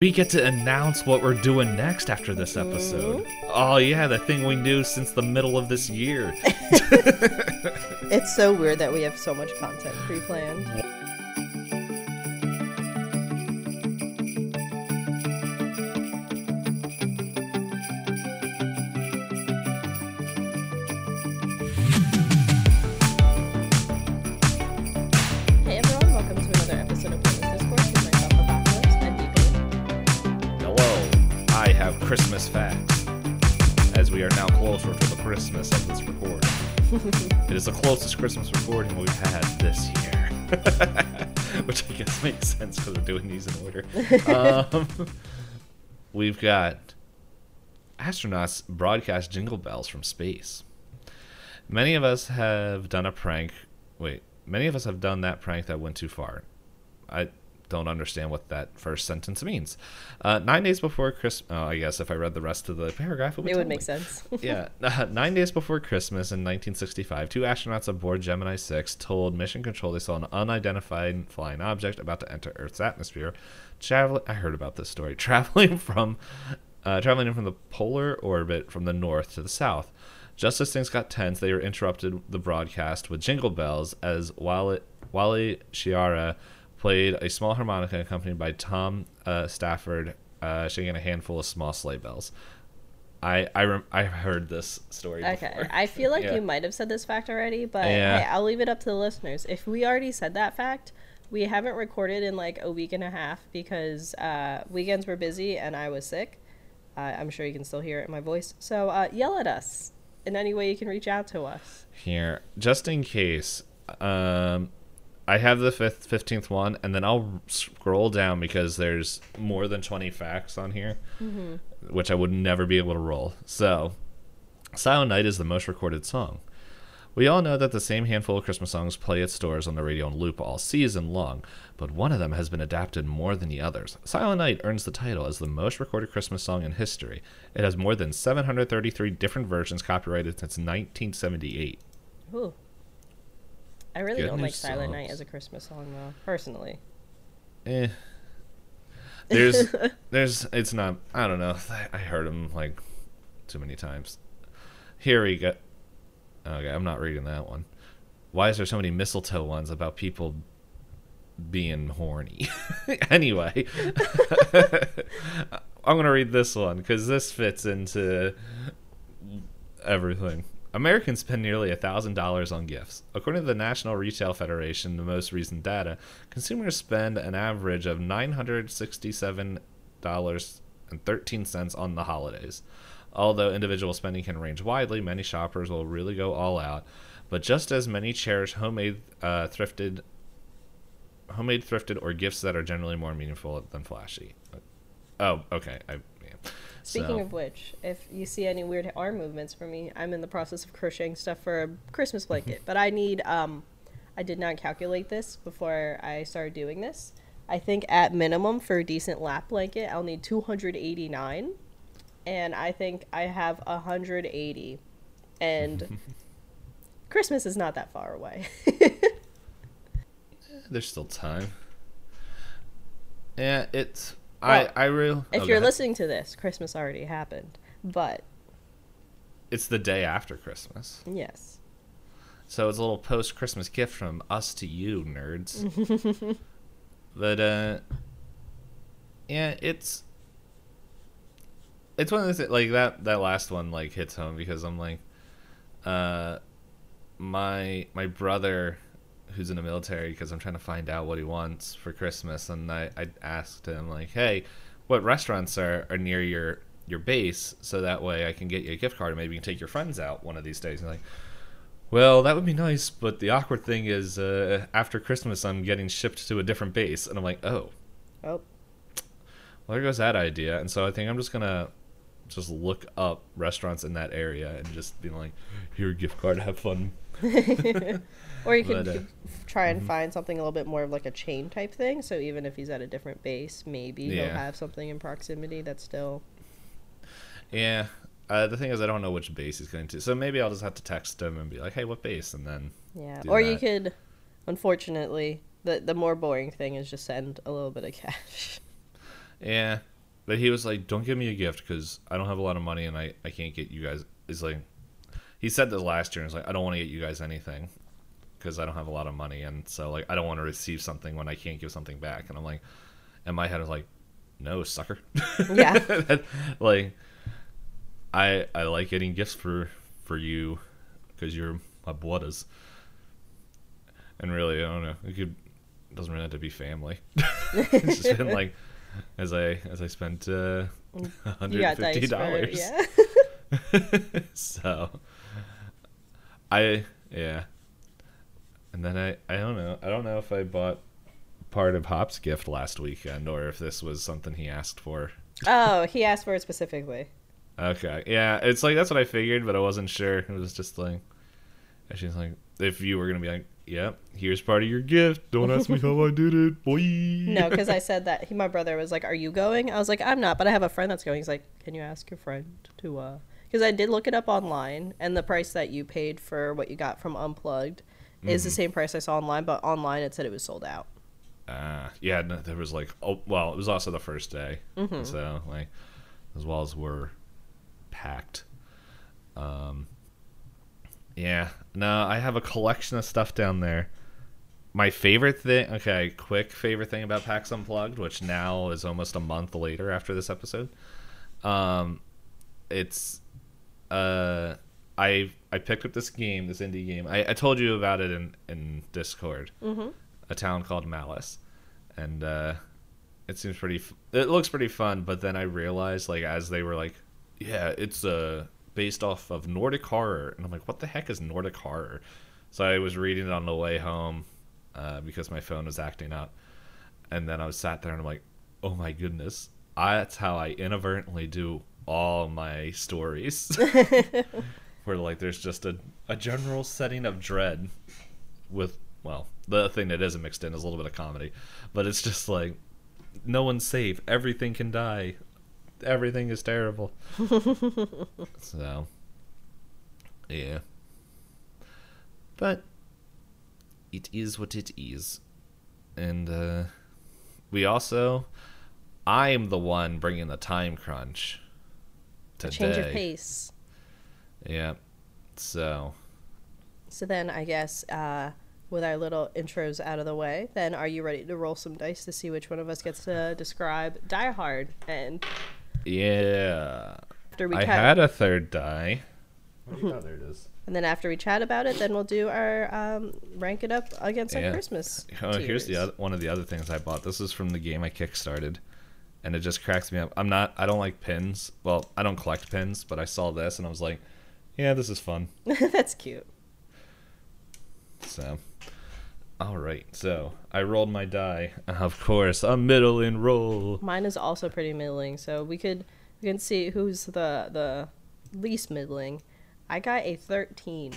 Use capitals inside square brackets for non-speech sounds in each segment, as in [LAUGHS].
We get to announce what we're doing next after this episode. Oh, yeah, the thing we knew since the middle of this year. [LAUGHS] [LAUGHS] It's so weird that we have so much content pre-planned. Hey the closest Christmas recording we've had this year. [LAUGHS] Which I guess makes sense because we're doing these in order. [LAUGHS] um, we've got astronauts broadcast jingle bells from space. Many of us have done a prank. Wait, many of us have done that prank that went too far. I don't understand what that first sentence means. Uh, nine days before Christmas. Oh, I guess if I read the rest of the paragraph, it would, It would make sense. [LAUGHS] yeah, uh, nine days before Christmas in 1965, two astronauts aboard Gemini 6 told Mission Control they saw an unidentified flying object about to enter Earth's atmosphere. Travel- I heard about this story. [LAUGHS] Traveling from, uh, traveling in from the polar orbit from the north to the south. Just as things got tense, they were interrupted the broadcast with jingle bells as Wally, Wally Schirra played a small harmonica accompanied by Tom uh, Stafford uh, shaking a handful of small sleigh bells. I I rem- I heard this story. Okay, before. I feel like Yeah. you might have said this fact already, but Yeah. hey, I'll leave it up to the listeners. If we already said that fact, we haven't recorded in like a week and a half because uh, weekends were busy and I was sick. Uh, I'm sure you can still hear it in my voice. So uh, yell at us in any way you can reach out to us. here just in case. Um, I have the fifth fifteenth one, and then I'll scroll down because there's more than twenty facts on here, mm-hmm. which I would never be able to roll. So, Silent Night is the most recorded song. We all know that the same handful of Christmas songs play at stores on the radio on loop all season long, but one of them has been adapted more than the others. Silent Night earns the title as the most recorded Christmas song in history. It has more than 733 different versions copyrighted since 1978. Ooh. I really don't like Silent Night as a Christmas song though, personally. Eh. [LAUGHS] There's, there's, it's not. I don't know. I heard him like too many times. Here we go. Okay, I'm not reading that one. Why is there so many mistletoe ones about people being horny? [LAUGHS] anyway, [LAUGHS] I'm gonna read this one because this fits into everything. Americans spend nearly $1,000 on gifts. According to the National Retail Federation, the most recent data, consumers spend an average of $967.13 on the holidays. Although individual spending can range widely, many shoppers will really go all out. But just as many cherish homemade, uh, thrifted, homemade, thrifted, or gifts that are generally more meaningful than flashy. Oh, okay. I. Speaking So- of which, if you see any weird arm movements from me, I'm in the process of crocheting stuff for a Christmas blanket. but I need um I did not calculate this before I started doing this. I think at minimum for a decent lap blanket, I'll need 289 and I think I have 180 and [LAUGHS] Christmas is not that far away. [LAUGHS] There's still time. Yeah, it's. Well, I I real. if oh, you're listening to this, Christmas already happened. But it's the day after Christmas, yes. so it's a little post Christmas gift from us to you, nerds. [LAUGHS] but uh, yeah, it's. It's one of those like that. That last one like hits home because I'm like, uh, my my brother who's in the military because I'm trying to find out what he wants for Christmas, and I, I asked him like, "Hey, what restaurants are, are near your your base, so that way I can get you a gift card, and maybe you can take your friends out one of these days." And like, well, that would be nice, but the awkward thing is, uh, after Christmas, I'm getting shipped to a different base, and I'm like, "Oh, Oh, well, there goes that idea." And so I think I'm just gonna just look up restaurants in that area and just be like, "Here, gift card, have fun." [LAUGHS] Or you could But, uh, try and find something a little bit more of like a chain type thing. So even if he's at a different base, maybe he'll have something in proximity that's still. Yeah. Uh, the thing is, I don't know which base he's going to. So maybe I'll just have to text him and be like, "Hey, what base?" And then Yeah. Or you could, unfortunately, the the more boring thing is just send a little bit of cash. yeah, but he was like, "Don't give me a gift because I don't have a lot of money and I I can't get you guys." He's like, he said this last year. and He's like, "I don't want to get you guys anything because I don't have a lot of money and so like I don't want to receive something when I can't give something back." And I'm like, in my head, I was like, "No, sucker." Yeah. [LAUGHS] like, I I like getting gifts for for you because you're my brothers. And really, I don't know. It could it doesn't really have to be family. [LAUGHS] it's just been like as I as I spent uh, You got $150 dice for yeah. [LAUGHS] so I yeah. And then I I don't know. I don't know if I bought part of Hop's gift last weekend or if this was something he asked for. Oh, he asked for it specifically. Okay. Yeah, it's like that's what I figured, but I wasn't sure. It was just like and she's like if you were going to be like, "Yep, here's part of your gift. Don't ask me how I did it, boy." No, because I said that he, my brother was like, "Are you going?" I was like, "I'm not," but I have a friend that's going. He's like, "Can you ask your friend to?" uh Because I did look it up online, and the price that you paid for what you got from Unplugged is the same price I saw online, but online it said it was sold out. Uh, yeah, no, there was like, oh, well, it was also the first day, so like, as well as we're packed. Um, yeah, no, I have a collection of stuff down there. My favorite thing, okay, quick favorite thing about PAX Unplugged, which now is almost a month later after this episode. Um, it's uh, I I picked up this game, this indie game. I, I told you about it in in Discord. Mm-hmm. A town called Malice, and uh, it seems pretty. F- it looks pretty fun, but then I realized, like, as they were like, "Yeah, it's uh based off of Nordic horror," and I'm like, "What the heck is Nordic horror?" So I was reading it on the way home uh, because my phone was acting up, and then I was sat there and I'm like, "Oh my goodness, I, that's how I inadvertently do all my stories." [LAUGHS] [LAUGHS] Where like there's just a, a general setting of dread with well, the thing that isn't mixed in is a little bit of comedy, but it's just like no one's safe. Everything can die. Everything is terrible. [LAUGHS] so, yeah. But it is what it is, and uh, we also, I am the one bringing the time crunch today. Change your pace. Yeah. So So then, I guess, uh, with our little intros out of the way, then are you ready to roll some dice to see which one of us gets to [LAUGHS] describe Die Hard? And yeah. after we I cut- had a third die. Oh, there it is. and then after we chat about it, then we'll do our um, rank it up against our Christmas. Oh, here's the other, one of the other things I bought. This is from the game I kickstarted, and it just cracks me up. I'm not. I don't like pins. Well, I don't collect pins, but I saw this and I was like, yeah, this is fun. [LAUGHS] That's cute. So, all right. So I rolled my die. [LAUGHS] Of course, a middling roll. Mine is also pretty middling, so we could we can see who's the the least middling. I got a thirteen.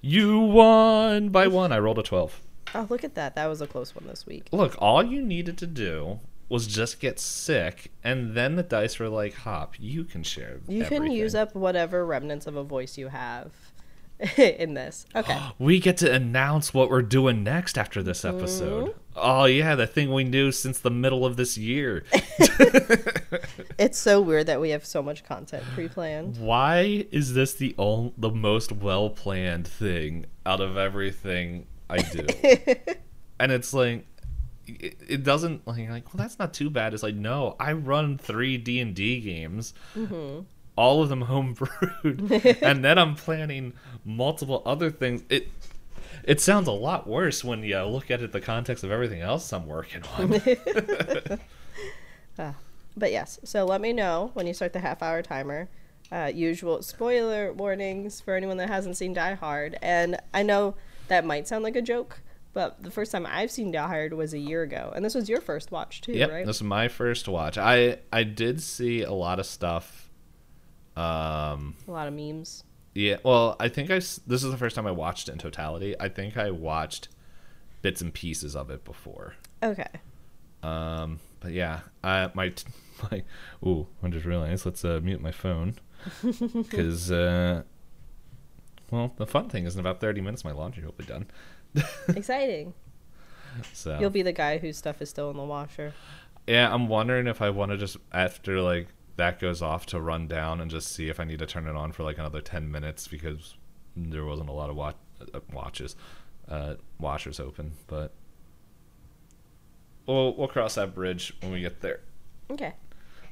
You won by one. I rolled a twelve. Oh, look at that! That was a close one this week. Look, all you needed to do was just get sick, and then the dice were like, "Hop, you can share." You can use up whatever remnants of a voice you have [LAUGHS] in this. Okay. [GASPS] We get to announce what we're doing next after this mm-hmm. episode. Oh yeah, the thing we knew since the middle of this year. [LAUGHS] it's so weird that we have so much content pre-planned. Why is this the ol- the most well planned thing out of everything I do? [LAUGHS] and it's like it, it doesn't like like well that's not too bad. It's like no, I run three D and D games. All of them [LAUGHS] homebrewed, [LAUGHS] and then I'm planning multiple other things. It it sounds a lot worse when you look at it the context of everything else I'm working on. [LAUGHS] But yes, so let me know when you start the half hour timer. Uh, usual spoiler warnings for anyone that hasn't seen Die Hard. And I know that might sound like a joke, but the first time I've seen Die Hard was a year ago. And this was your first watch, too, Yep, right? this is my first watch. I I did see a lot of stuff. Um, A lot of memes. yeah. Well, I think I this is the first time I watched it in totality. I think I watched bits and pieces of it before. Okay. Um, but yeah, I my [LAUGHS] my ooh, I just realized. Let's uh, mute my phone [LAUGHS] because uh, well, the fun thing is in about thirty minutes my laundry will be done. [LAUGHS] Exciting. So You'll be the guy whose stuff is still in the washer. Yeah, I'm wondering if I want to just after like that goes off to run down and just see if I need to turn it on for like another 10 minutes because there wasn't a lot of watch, uh, watches, uh, washers open. But we'll we'll cross that bridge when we get there. Okay.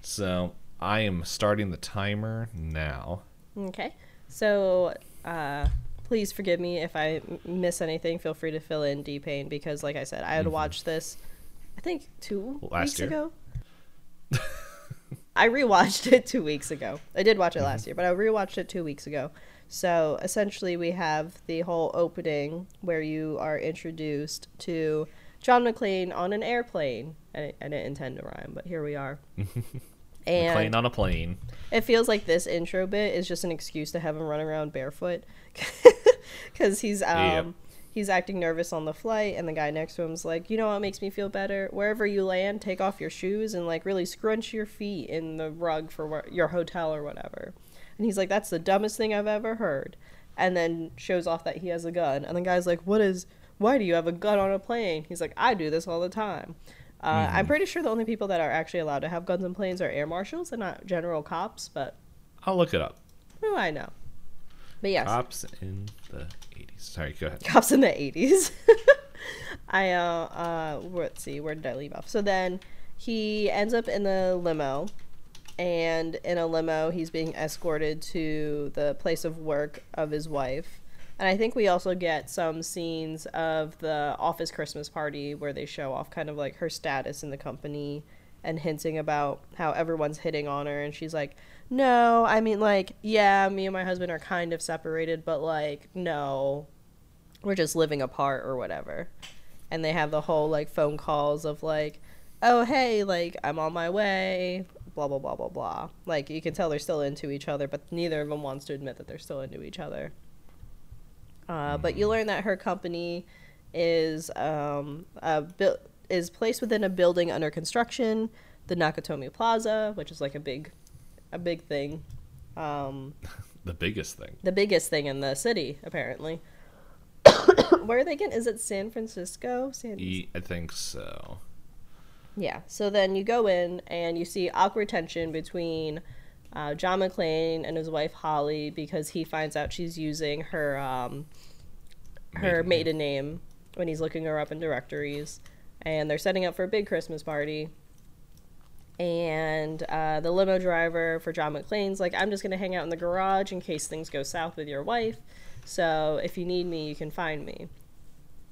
So I am starting the timer now. Okay. So, uh, please forgive me if I miss anything. Feel free to fill in D Pain because, like I said, I had mm-hmm. watched this, I think, two Last weeks year? ago. [LAUGHS] I rewatched it two weeks ago. I did watch it last mm-hmm. year, but I rewatched it two weeks ago. So essentially, we have the whole opening where you are introduced to John McClane on an airplane. I, I didn't intend to rhyme, but here we are. [LAUGHS] and Playing on a plane. it feels like this intro bit is just an excuse to have him run around barefoot because [LAUGHS] he's um he's acting nervous on the flight and the guy next to him's like you know what makes me feel better? Wherever you land take off your shoes and like really scrunch your feet in the rug for where, your hotel or whatever. And he's like that's the dumbest thing i've ever heard. And then shows off that he has a gun and the guy's like what is why do you have a gun on a plane? He's like i do this all the time. Uh, i'm pretty sure the only people that are actually allowed to have guns in planes are air marshals and not general cops but I'll look it up. who i know but yes. Cops in the 80s. Sorry, go ahead. cops in the 80s [LAUGHS] i uh uh let's see where did i leave off? So then he ends up in the limo and in a limo he's being escorted to the place of work of his wife. And i think we also get some scenes of the office christmas party where they show off kind of like her status in the company and hinting about how everyone's hitting on her. And she's like no i mean like yeah me and my husband are kind of separated but like no we're just living apart or whatever. And they have the whole like phone calls of like, oh hey, like I'm on my way, blah blah blah blah blah. Like you can tell they're still into each other, but neither of them wants to admit that they're still into each other. Uh, But you learn that her company is um, a bu- is placed within a building under construction, the Nakatomi Plaza, which is like a big, a big thing. Um, [LAUGHS] The biggest thing. the biggest thing in the city, apparently. [COUGHS] Where are they again? Is it San Francisco? San E- I think so. Yeah. So then you go in and you see awkward tension between uh, John McClane and his wife Holly because he finds out she's using her um, her Maiden maiden name when he's looking her up in directories, and they're setting up for a big Christmas party. And uh, the limo driver for John McClane's like, I'm just gonna hang out in the garage in case things go south with your wife. So if you need me, you can find me.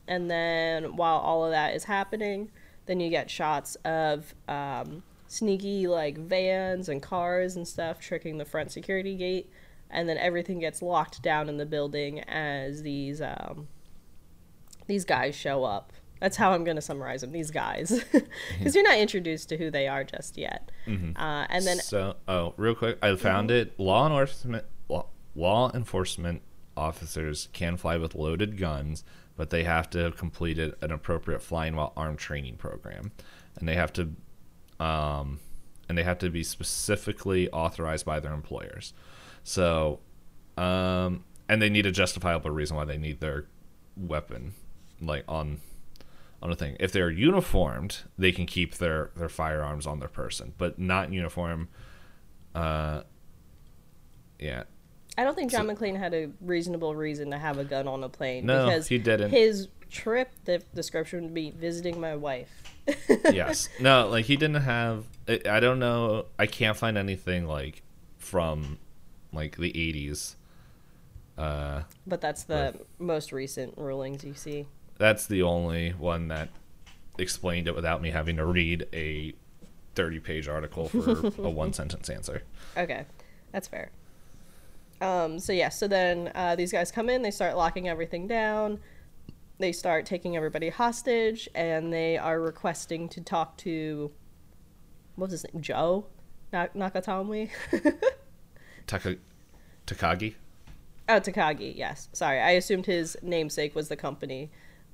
And then while all of that is happening, then you get shots of um, sneaky like vans and cars and stuff tricking the front security gate, and then everything gets locked down in the building as these um, these guys show up. That's how I'm going to summarize them. These guys, [LAUGHS] because you're not introduced to who they are just yet. Uh, and then so, oh, real quick, I found it. Law enforcement, law, law enforcement officers can fly with loaded guns, but they have to have completed an appropriate flying while armed training program, and they have to, um, and they have to be specifically authorized by their employers. So, um, and they need a justifiable reason why they need their weapon, like on on a thing. If they're uniformed, they can keep their their firearms on their person, but not in uniform. Uh, yeah, I don't think John McClane had a reasonable reason to have a gun on a plane No, because he didn't. His trip, the description would be visiting my wife. [LAUGHS] yes, no, like he didn't have. I, don't know. I can't find anything like from like the eighties. Uh, But that's the most recent rulings you see. That's the only one that explained it without me having to read a thirty-page article for [LAUGHS] a one-sentence answer. Okay, that's fair. Um, so yeah, so then uh, these guys come in, they start locking everything down, they start taking everybody hostage, and they are requesting to talk to what was his name, Joe Nak- Nakatomi. [LAUGHS] Taka, Takagi. oh, Takagi. Yes, sorry, I assumed his namesake was the company.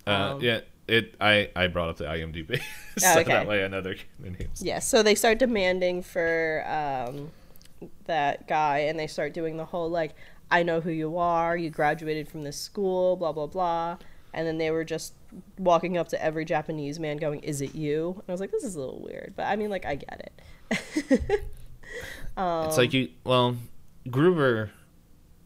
Uh, Um, yeah, it. I I brought up the IMDb, [LAUGHS] so Oh, okay. that way I know [LAUGHS] their, names. Yeah, so they start demanding for um, that guy, and they start doing the whole like, "I know who you are. You graduated from this school, blah blah blah." And then they were just walking up to every Japanese man going, "Is it you?" And I was like, "This is a little weird," but I mean, like, I get it. [LAUGHS] it's like you. Well, Gruber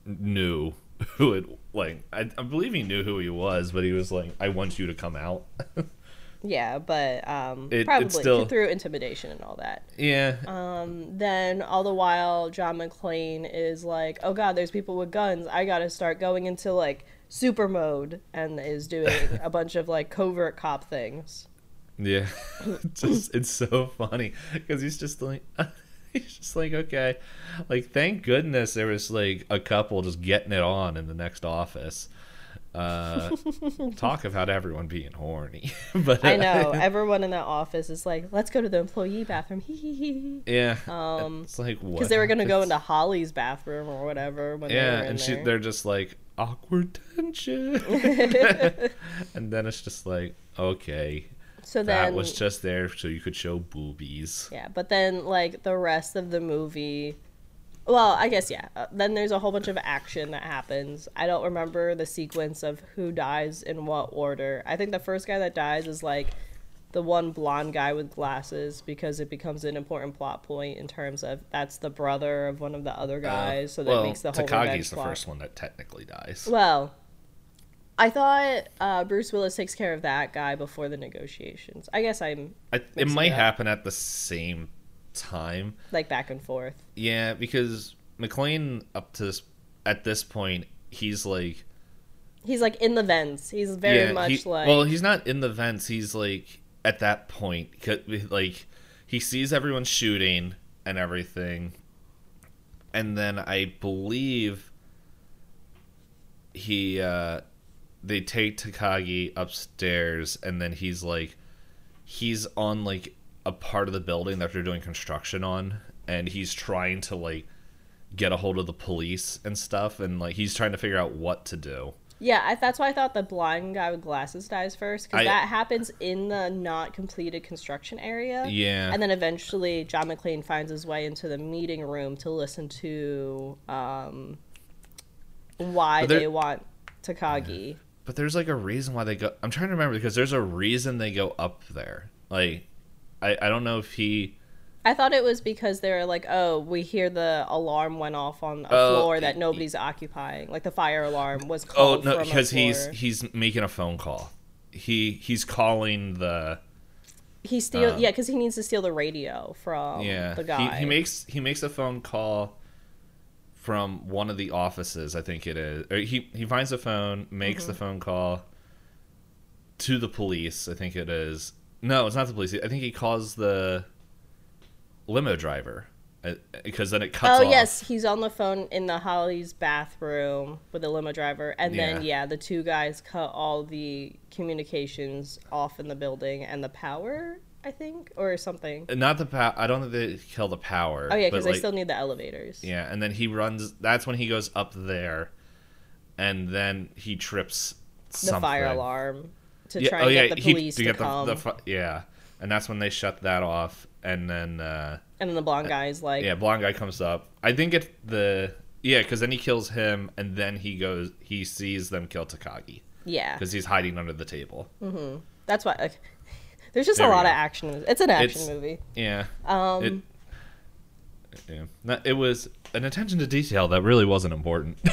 knew who it. Like, I, I believe he knew who he was, but he was like, "I want you to come out." [LAUGHS] yeah, but um, It- probably still- through intimidation and all that. yeah. Um, then all the while, John McClane is like, "Oh God, there's people with guns. I gotta start going into like super mode," and is doing [LAUGHS] a bunch of like covert cop things. Yeah, it's [LAUGHS] just it's so funny because he's just like just like okay, like thank goodness there was like a couple just getting it on in the next office. Uh, [LAUGHS] talk about everyone being horny, [LAUGHS] but I know. [LAUGHS] Everyone in that office is like, "Let's go to the employee bathroom." yeah, Um, it's like what? because they were gonna go into Holly's bathroom or whatever. When yeah, and she they're just like awkward tension, and then it's just like okay, so then that was just there so you could show boobies. Yeah, but then like the rest of the movie, well, I guess yeah. Uh, then there's a whole bunch of action that happens. I don't remember the sequence of who dies in what order. I think the first guy that dies is like the one blonde guy with glasses because it becomes an important plot point in terms of that's the brother of one of the other guys, so that Uh, well, makes the whole Takagi's the plot. first one that technically dies. Well, I thought uh, Bruce Willis takes care of that guy before the negotiations. I guess I'm I, it might happen at the same time. like back and forth. Yeah, because McClane up to this at this point, he's like He's like in the vents. He's very yeah, much he- like well, he's not in the vents. He's like at that point, like he sees everyone shooting and everything, and then I believe he uh they take Takagi upstairs, and then he's like he's on like a part of the building that they're doing construction on, and he's trying to like get a hold of the police and stuff, and like he's trying to figure out what to do. Yeah, I, that's why I thought the blind guy with glasses dies first because that happens in the not completed construction area. Yeah. And then eventually, John McClane finds his way into the meeting room to listen to um, why they want Takagi. But there's like a reason why they go. I'm trying to remember because there's a reason they go up there. Like, I I don't know if he. I thought it was because they were like, oh, we hear the alarm went off on a Oh, floor that nobody's occupying. Like the fire alarm was called. Oh no, because he's he's making a phone call. He he's calling the he steal uh, yeah because he needs to steal the radio from yeah. the guy. He, he makes he makes a phone call from one of the offices. I think it is. Uh, he he finds the phone, makes Mm-hmm. the phone call to the police. I think it is. No, it's not the police. I think he calls the limo driver uh, uh, because then it cuts Oh off. yes, he's on the phone in the Holly's bathroom with the limo driver, and then Yeah. yeah, the two guys cut all the communications off in the building and the power, I think, or something. Not the power. I don't think they kill the power. Oh yeah, because they still need the elevators. Yeah, and then he runs. That's when he goes up there, and then he trips the fire alarm to Yeah, try oh and yeah, get the he- police to, get the- come, the fi- yeah, and that's when they shut that off, and then uh, and then the blonde guy's like, yeah, blonde guy comes up. I think it's the yeah, because then he kills him, and then he goes. He sees them kill Takagi yeah, because he's hiding under the table. that's why. There's just There a lot go. of action. It's an action It's- movie. Yeah. Um, It, yeah. It was an attention to detail that really wasn't important. [LAUGHS]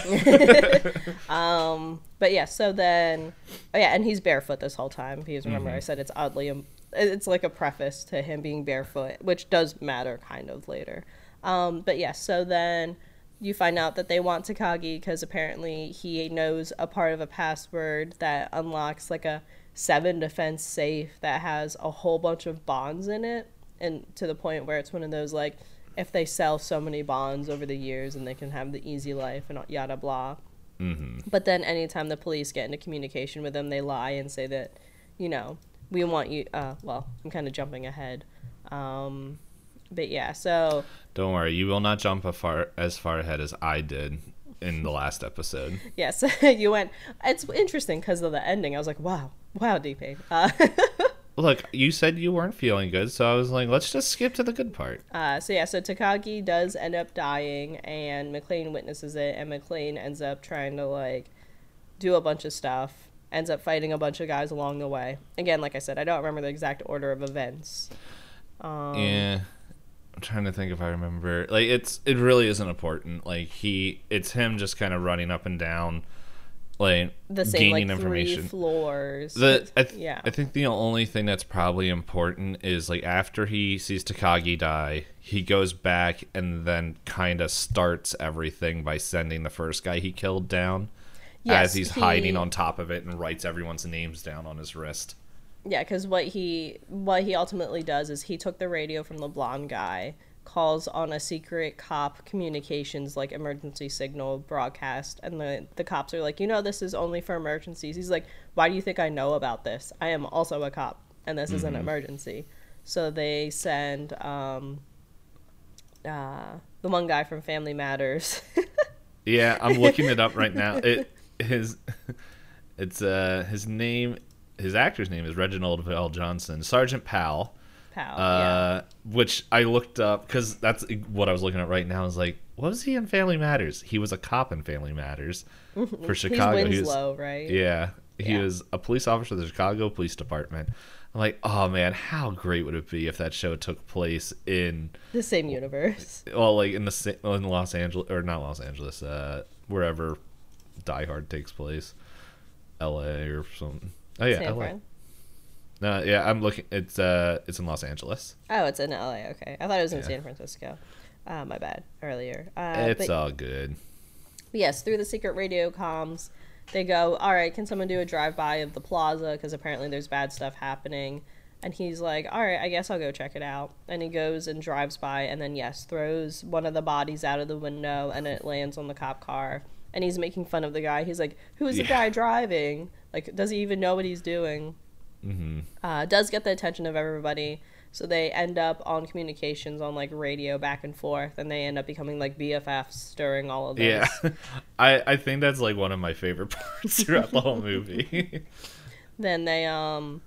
[LAUGHS] But yeah, so then, oh yeah, and he's barefoot this whole time because remember I said it's oddly, um, it's like a preface to him being barefoot, which does matter kind of later. Um, but yeah, so then you find out that they want Takagi because apparently he knows a part of a password that unlocks like a seven defense safe that has a whole bunch of bonds in it, and to the point where it's one of those like if they sell so many bonds over the years and they can have the easy life and yada blah. But then anytime the police get into communication with them, they lie and say that, you know, we want you. Uh, well, I'm kind of jumping ahead. Um, but yeah, so Don't worry, you will not jump a far as far ahead as I did in the last episode. [LAUGHS] yes, [LAUGHS] you went. It's interesting because of the ending. I was like, wow, wow, DP. Uh, [LAUGHS] Look, you said you weren't feeling good, so I was like, let's just skip to the good part. uh, so yeah, so Takagi does end up dying, and McClane witnesses it, and McClane ends up trying to like do a bunch of stuff. ends up fighting a bunch of guys along the way. Again, like I said, I don't remember the exact order of events. Um, yeah. I'm trying to think if I remember. Like it's it really isn't important. Like he it's him just kind of running up and down like the same gaining like information. floors. The I th- yeah. I think the only thing that's probably important is like after he sees Takagi die, he goes back and then kind of starts everything by sending the first guy he killed down Yes, as he's he- hiding on top of it and writes everyone's names down on his wrist. Yeah, because what he what he ultimately does is he took the radio from the blonde guy, calls on a secret cop communications like emergency signal broadcast, and the the cops are like, you know, this is only for emergencies. He's like, why do you think I know about this? I am also a cop, and this is an emergency. So they send um, uh, the one guy from Family Matters. Yeah, I'm looking it up right now. [LAUGHS] It his [LAUGHS] it's uh his name his actor's name is Reginald VelJohnson, Sergeant Powell. Pow. Uh, which I looked up because that's what I was looking at right now. I was like, what was he in Family Matters? He was a cop in Family Matters [LAUGHS] for Chicago. He's He was- Winslow, right? yeah, he Yeah. was a police officer for the Chicago Police Department. I'm like, oh man, how great would it be if that show took place in The same universe. [LAUGHS] well, like in the in Los Angeles or not Los Angeles, uh, wherever Die Hard takes place, L.A. or something. Oh yeah, San L.A. Fran. No, yeah, I'm looking. It's uh, it's in Los Angeles. Oh, it's in LA. Okay, I thought it was in Yeah. San Francisco. Uh, my bad. Earlier. Uh, it's but, all good. yes, through the secret radio comms, they go, "All right, can someone do a drive by of the plaza? Because apparently there's bad stuff happening." And he's like, "All right, I guess I'll go check it out." And he goes and drives by, and then yes, throws one of the bodies out of the window, and it lands on the cop car. And he's making fun of the guy. He's like, "Who's the guy driving? Like, does he even know what he's doing?" hmm uh, does get the attention of everybody. So they end up on communications on like radio back and forth, and they end up becoming like BFFs during all of this. Yeah, [LAUGHS] I I think that's like one of my favorite [LAUGHS] parts throughout the whole movie. [LAUGHS] Then they um,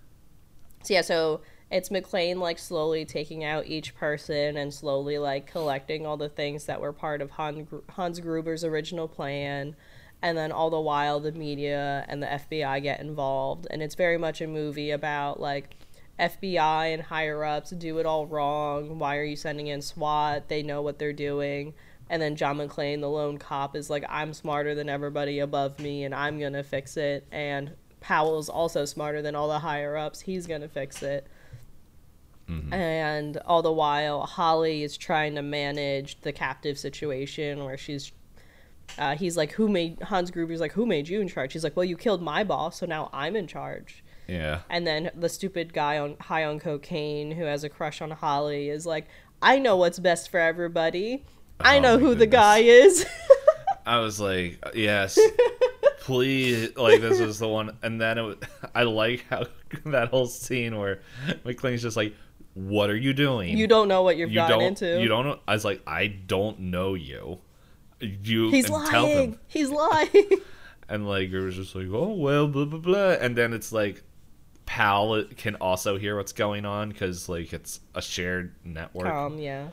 so yeah, so it's McClane like slowly taking out each person and slowly like collecting all the things that were part of Han, Hans Gruber's original plan. And then all the while, the media and the FBI get involved, and it's very much a movie about like FBI and higher ups do it all wrong. Why are you sending in SWAT? They know what they're doing. And then John McClane, the lone cop, is like, I'm smarter than everybody above me and I'm going to fix it. And Powell's also smarter than all the higher ups. He's going to fix it. Mm-hmm. And all the while, Holly is trying to manage the captive situation where she's. Uh, he's like, who made Hans Gruber's like, who made you in charge? He's like, well, you killed my boss, so now I'm in charge. yeah, And then the stupid guy on high on cocaine who has a crush on Holly is like, I know what's best for everybody. I Oh know my who the guy is. I was like, yes, [LAUGHS] please. Like this is the one, and then it was, I like how [LAUGHS] that whole scene where McClane's just like, "What are you doing? you don't know what you've you gotten into. you don't know." I was like, "I don't know you." You He's and tell lying. him, He's lying. [LAUGHS] and like it was just like, "Oh well, blah blah blah," and then it's like. Powell can also hear what's going on because like it's a shared network um, yeah.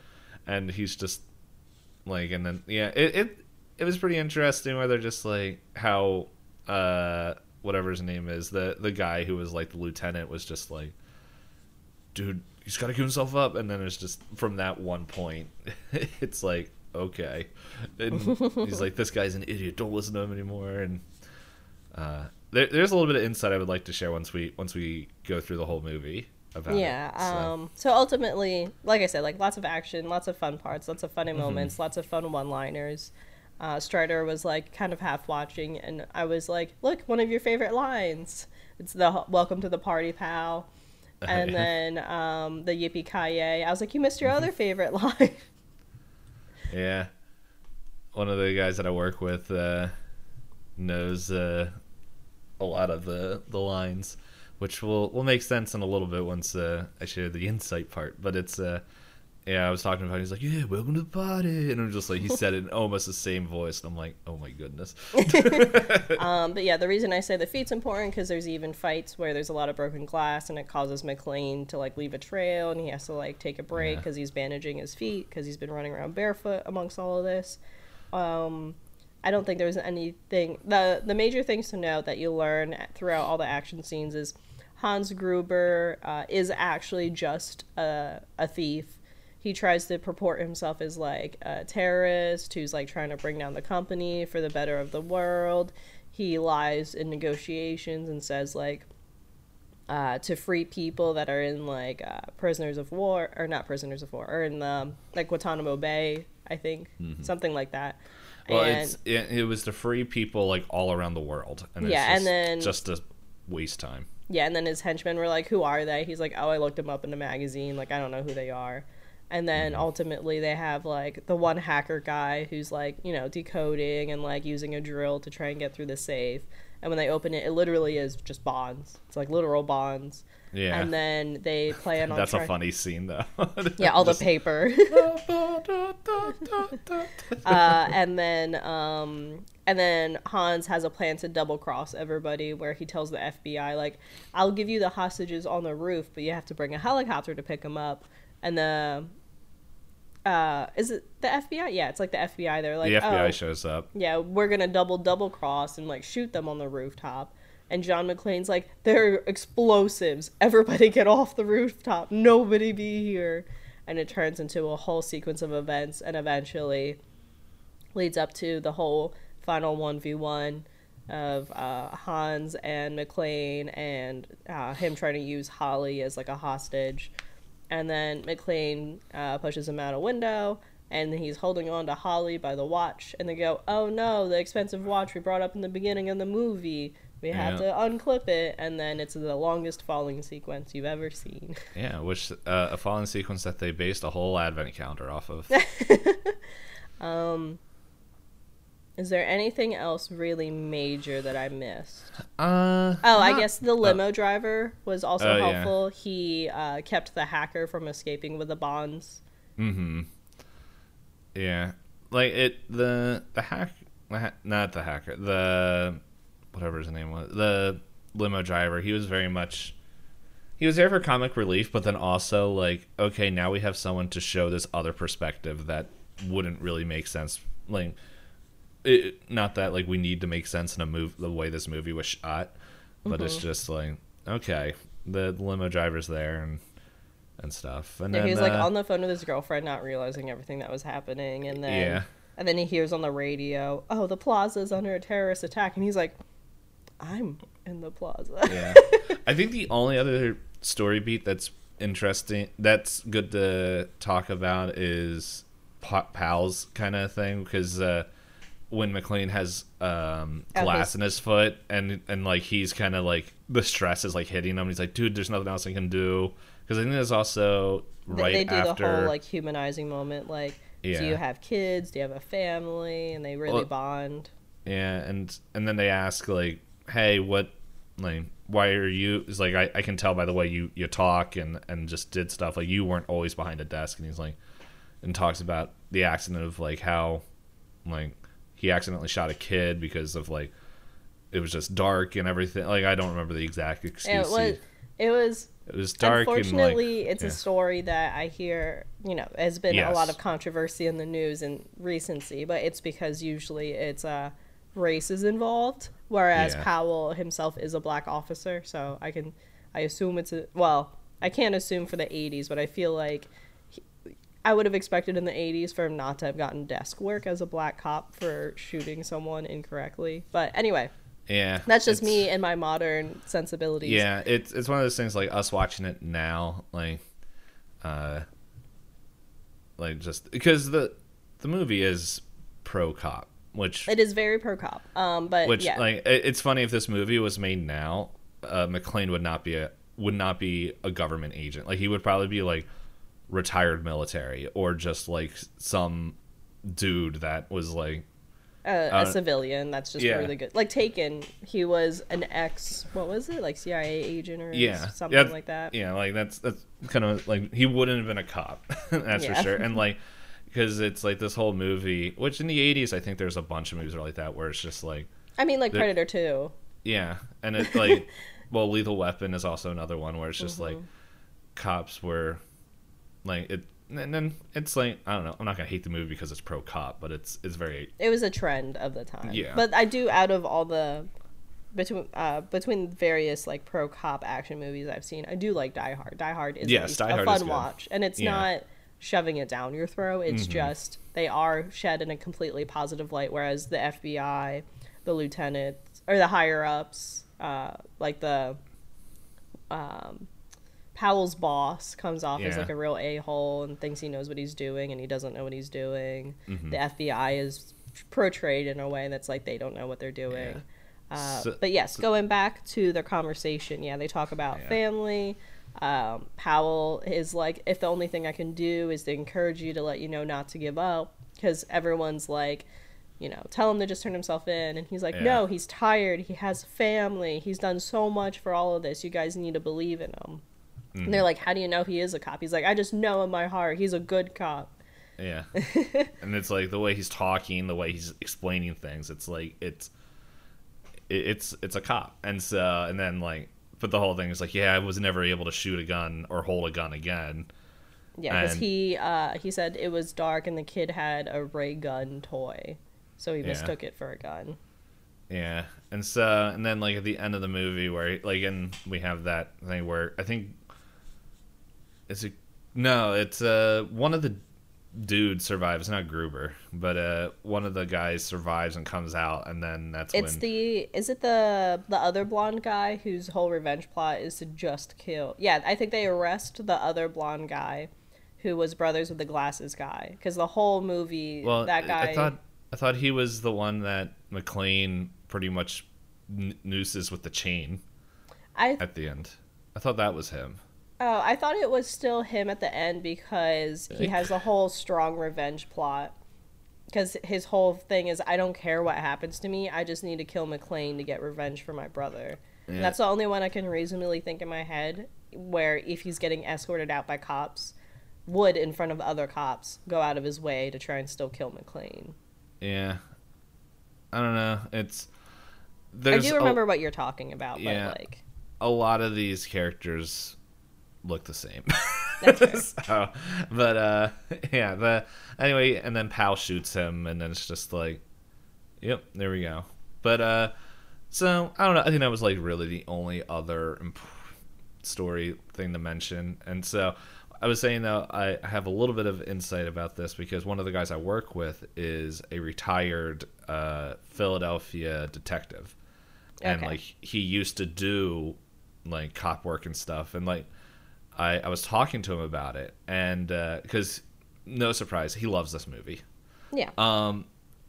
and he's just like and then yeah it it, it was pretty interesting where they're just like how uh whatever his name is the the guy who was like the lieutenant was just like dude he's got to give himself up and then it's just from that one point [LAUGHS] it's like okay and he's like this guy's an idiot don't listen to him anymore and uh there, there's a little bit of insight I would like to share once we once we go through the whole movie about Yeah. it, so. Um, so ultimately, like I said, like lots of action, lots of fun parts, lots of funny Mm-hmm. moments, lots of fun one-liners. Uh, Strider was like kind of half watching, and I was like, "Look, one of your favorite lines. It's the "Welcome to the party, pal." [LAUGHS] And then um, the Yippee Ki Yay. I was like, "You missed your Mm-hmm. other favorite [LAUGHS] line." Yeah. One of the guys that I work with uh, knows uh, a lot of the, the lines, which will, will make sense in a little bit once uh, I share the [LAUGHS] insight part. But it's, uh, yeah, I was talking about it. He's like, yeah, welcome to the party. And I'm just like, he said it in almost the same voice. And I'm like, oh my goodness. [LAUGHS] [LAUGHS] Um, but yeah, the reason I say the feet's important because there's even fights where there's a lot of broken glass and it causes McClane to like leave a trail and he has to like take a break Yeah. because he's bandaging his feet because he's been running around barefoot amongst all of this. Um, I don't think there was anything. the The major things to note that you learn throughout all the action scenes is Hans Gruber uh, is actually just a, a thief. He tries to purport himself as like a terrorist who's like trying to bring down the company for the better of the world. He lies in negotiations and says like uh, to free people that are in like uh, prisoners of war or not prisoners of war or in the like Guantanamo Bay, I think Mm-hmm. something like that. Well, and it's it, it was to free people like all around the world, and it's Yeah, and then- just to waste time. yeah, and then his henchmen were like, "Who are they?" He's like, "Oh, I looked them up in a magazine. Like, I don't know who they are." And then Mm-hmm. ultimately, they have like the one hacker guy who's like, you know, decoding and like using a drill to try and get through the safe. And when they open it, it literally is just bonds. It's like literal bonds. Yeah, And then they plan on. [LAUGHS] that's a funny scene though. [LAUGHS] Yeah, all the paper. [LAUGHS] uh, and then um, and then Hans has a plan to double cross everybody, where he tells the FBI like, "I'll give you the hostages on the roof, but you have to bring a helicopter to pick them up." And the uh, is it the FBI? Yeah, it's like the FBI. They're like, the FBI "Oh, shows up. yeah, we're gonna double double cross and like shoot them on the rooftop." And John McClane's like, "They're explosives. Everybody get off the rooftop. Nobody be here." And it turns into a whole sequence of events, and eventually leads up to the whole final one v one of uh, Hans and McClane, and uh, him trying to use Holly as like a hostage. And then McClane uh, pushes him out a window, and he's holding on to Holly by the watch. And they go, "Oh no, the expensive watch we brought up in the beginning of the movie. We have Yeah. to unclip it." And then it's the longest falling sequence you've ever seen. [LAUGHS] Yeah, which uh, a falling sequence that they based a whole advent calendar off of. [LAUGHS] Is there anything else really major that I missed? uh, Oh, I guess the limo driver was also yeah. helpful. He uh, kept the hacker from escaping with the bonds. Mm-hmm. Yeah, like it the the hack, the ha- not the hacker, the whatever his name was, the limo driver. He was very much. He was there for comic relief, but then also like, okay, now we have someone to show this other perspective that wouldn't really make sense. Like, it, not that like we need to make sense in a move the way this movie was shot, but it's just like, okay, the limo driver's there and and stuff, and Yeah, then he was like uh, on the phone with his girlfriend, not realizing everything that was happening, and then Yeah. and then he hears on the radio, "Oh, the plaza's under a terrorist attack," and he's like, "I'm in the plaza." yeah. I think the only other story beat that's interesting, that's good to talk about, is pa- pals kind of thing because uh, when McClane has um, glass in his foot and and like he's kind of like the stress is like hitting him. He's like, dude, there's nothing else I can do because I think there's also They- right they do after. the whole like humanizing moment, like, Yeah. do you have kids? Do you have a family? And they really Well- bond. Yeah, and and then they ask like, "Hey, what like why are you?" It's like I, I can tell by the way you you talk and and just did stuff like you weren't always behind a desk. And he's like, and talks about the accident of like how like he accidentally shot a kid because of like it was just dark and everything. Like I don't remember the exact excuse. It was. It was it was dark Unfortunately, and like it's yeah. a story that I hear, you know, has been a lot of controversy in the news in recency, but it's because usually it's uh, race is involved, whereas Yeah. Powell himself is a black officer, so I can, I assume it's a, well, I can't assume for the 80s, but I feel like I would have expected in the 80s for him not to have gotten desk work as a black cop for shooting someone incorrectly. But anyway, yeah. that's just me and my modern sensibilities. Yeah, it's it's one of those things like us watching it now, like, uh, like just because the the movie is pro cop, which It is very pro cop. Um, but which yeah. like it, it's funny if this movie was made now, uh, McClane would not be a would not be a government agent. Like he would probably be like retired military or just like some dude that was like a, a Uh, civilian that's just yeah. really good. Like Taken, he was an ex. What was it? Like CIA agent or yeah something yeah, like that. yeah like that's that's kind of like he wouldn't have been a cop [LAUGHS] that's for sure and [LAUGHS] like because it's like this whole movie which in the 80s i think there's a bunch of movies like that where it's just like I mean, like Predator too. yeah and it's [LAUGHS] like well lethal weapon is also another one where it's just like Mm-hmm. cops were like it and then it's like I don't know. I'm not gonna hate the movie because it's pro cop, but it's it's very It was a trend of the time. Yeah. But I do out of all the between uh between various like pro cop action movies I've seen, I do like Die Hard. Die Hard is Yes, Die a Hard is fun watch, and it's Yeah. Mm-hmm. not shoving it down your throat. It's just they are shed in a completely positive light, whereas the FBI, the lieutenant, or the higher ups, uh, like the um, Powell's boss comes off as like a real a hole and thinks he knows what he's doing and he doesn't know what he's doing. Mm-hmm. The FBI is portrayed in a way that's like they don't know what they're doing. Uh, So- but yes, going back to their conversation, yeah, they talk about Yeah. family. Um, Powell is like, if the only thing I can do is to encourage you to let you know not to give up, because everyone's like, you know, tell him to just turn himself in, and he's like, Yeah. no, he's tired, he has family, he's done so much for all of this. You guys need to believe in him. And Mm-hmm. they're like, how do you know he is a cop? He's like, I just know in my heart he's a good cop. yeah. [LAUGHS] and it's like the way he's talking, the way he's explaining things. It's like it's it's it's a cop, and so and then like but the whole thing is like yeah, I was never able to shoot a gun or hold a gun again. Yeah, because he uh, he said it was dark and the kid had a ray gun toy, so he Yeah. mistook it for a gun. Yeah, and so and then like at the end of the movie where like and we have that thing where I think is it no it's uh one of the dudes survives not Gruber but uh one of the guys survives and comes out and then that's It's when the is it the the other blonde guy whose whole revenge plot is to just kill? Yeah, I think they arrest the other blonde guy, who was brothers with the glasses guy, because the whole movie well that guy. I thought I thought he was the one that McClane pretty much nooses with the chain I at the end. I thought that was him. Oh, I thought it was still him at the end because he has a whole strong revenge plot. Because his whole thing is, I don't care what happens to me. I just need to kill McClane to get revenge for my brother. Yeah. that's the only one I can reasonably think in my head where if he's getting escorted out by cops, would in front of other cops go out of his way to try and still kill McClane. Yeah, I don't know. It's there's I do a- remember what you're talking about, Yeah. but like, a lot of these characters look the same. [LAUGHS] So, but uh, [LAUGHS] yeah. The anyway, and then Powell shoots him, and then it's just like, yep, there we go. But uh, so I don't know. I think that was like really the only other imp- story thing to mention, and so. I was saying though, I I have a little bit of insight about this because one of the guys I work with is a retired uh, Philadelphia detective and like he used to do like cop work and stuff and like i i was talking to him about it and uh because no surprise he loves this movie yeah. um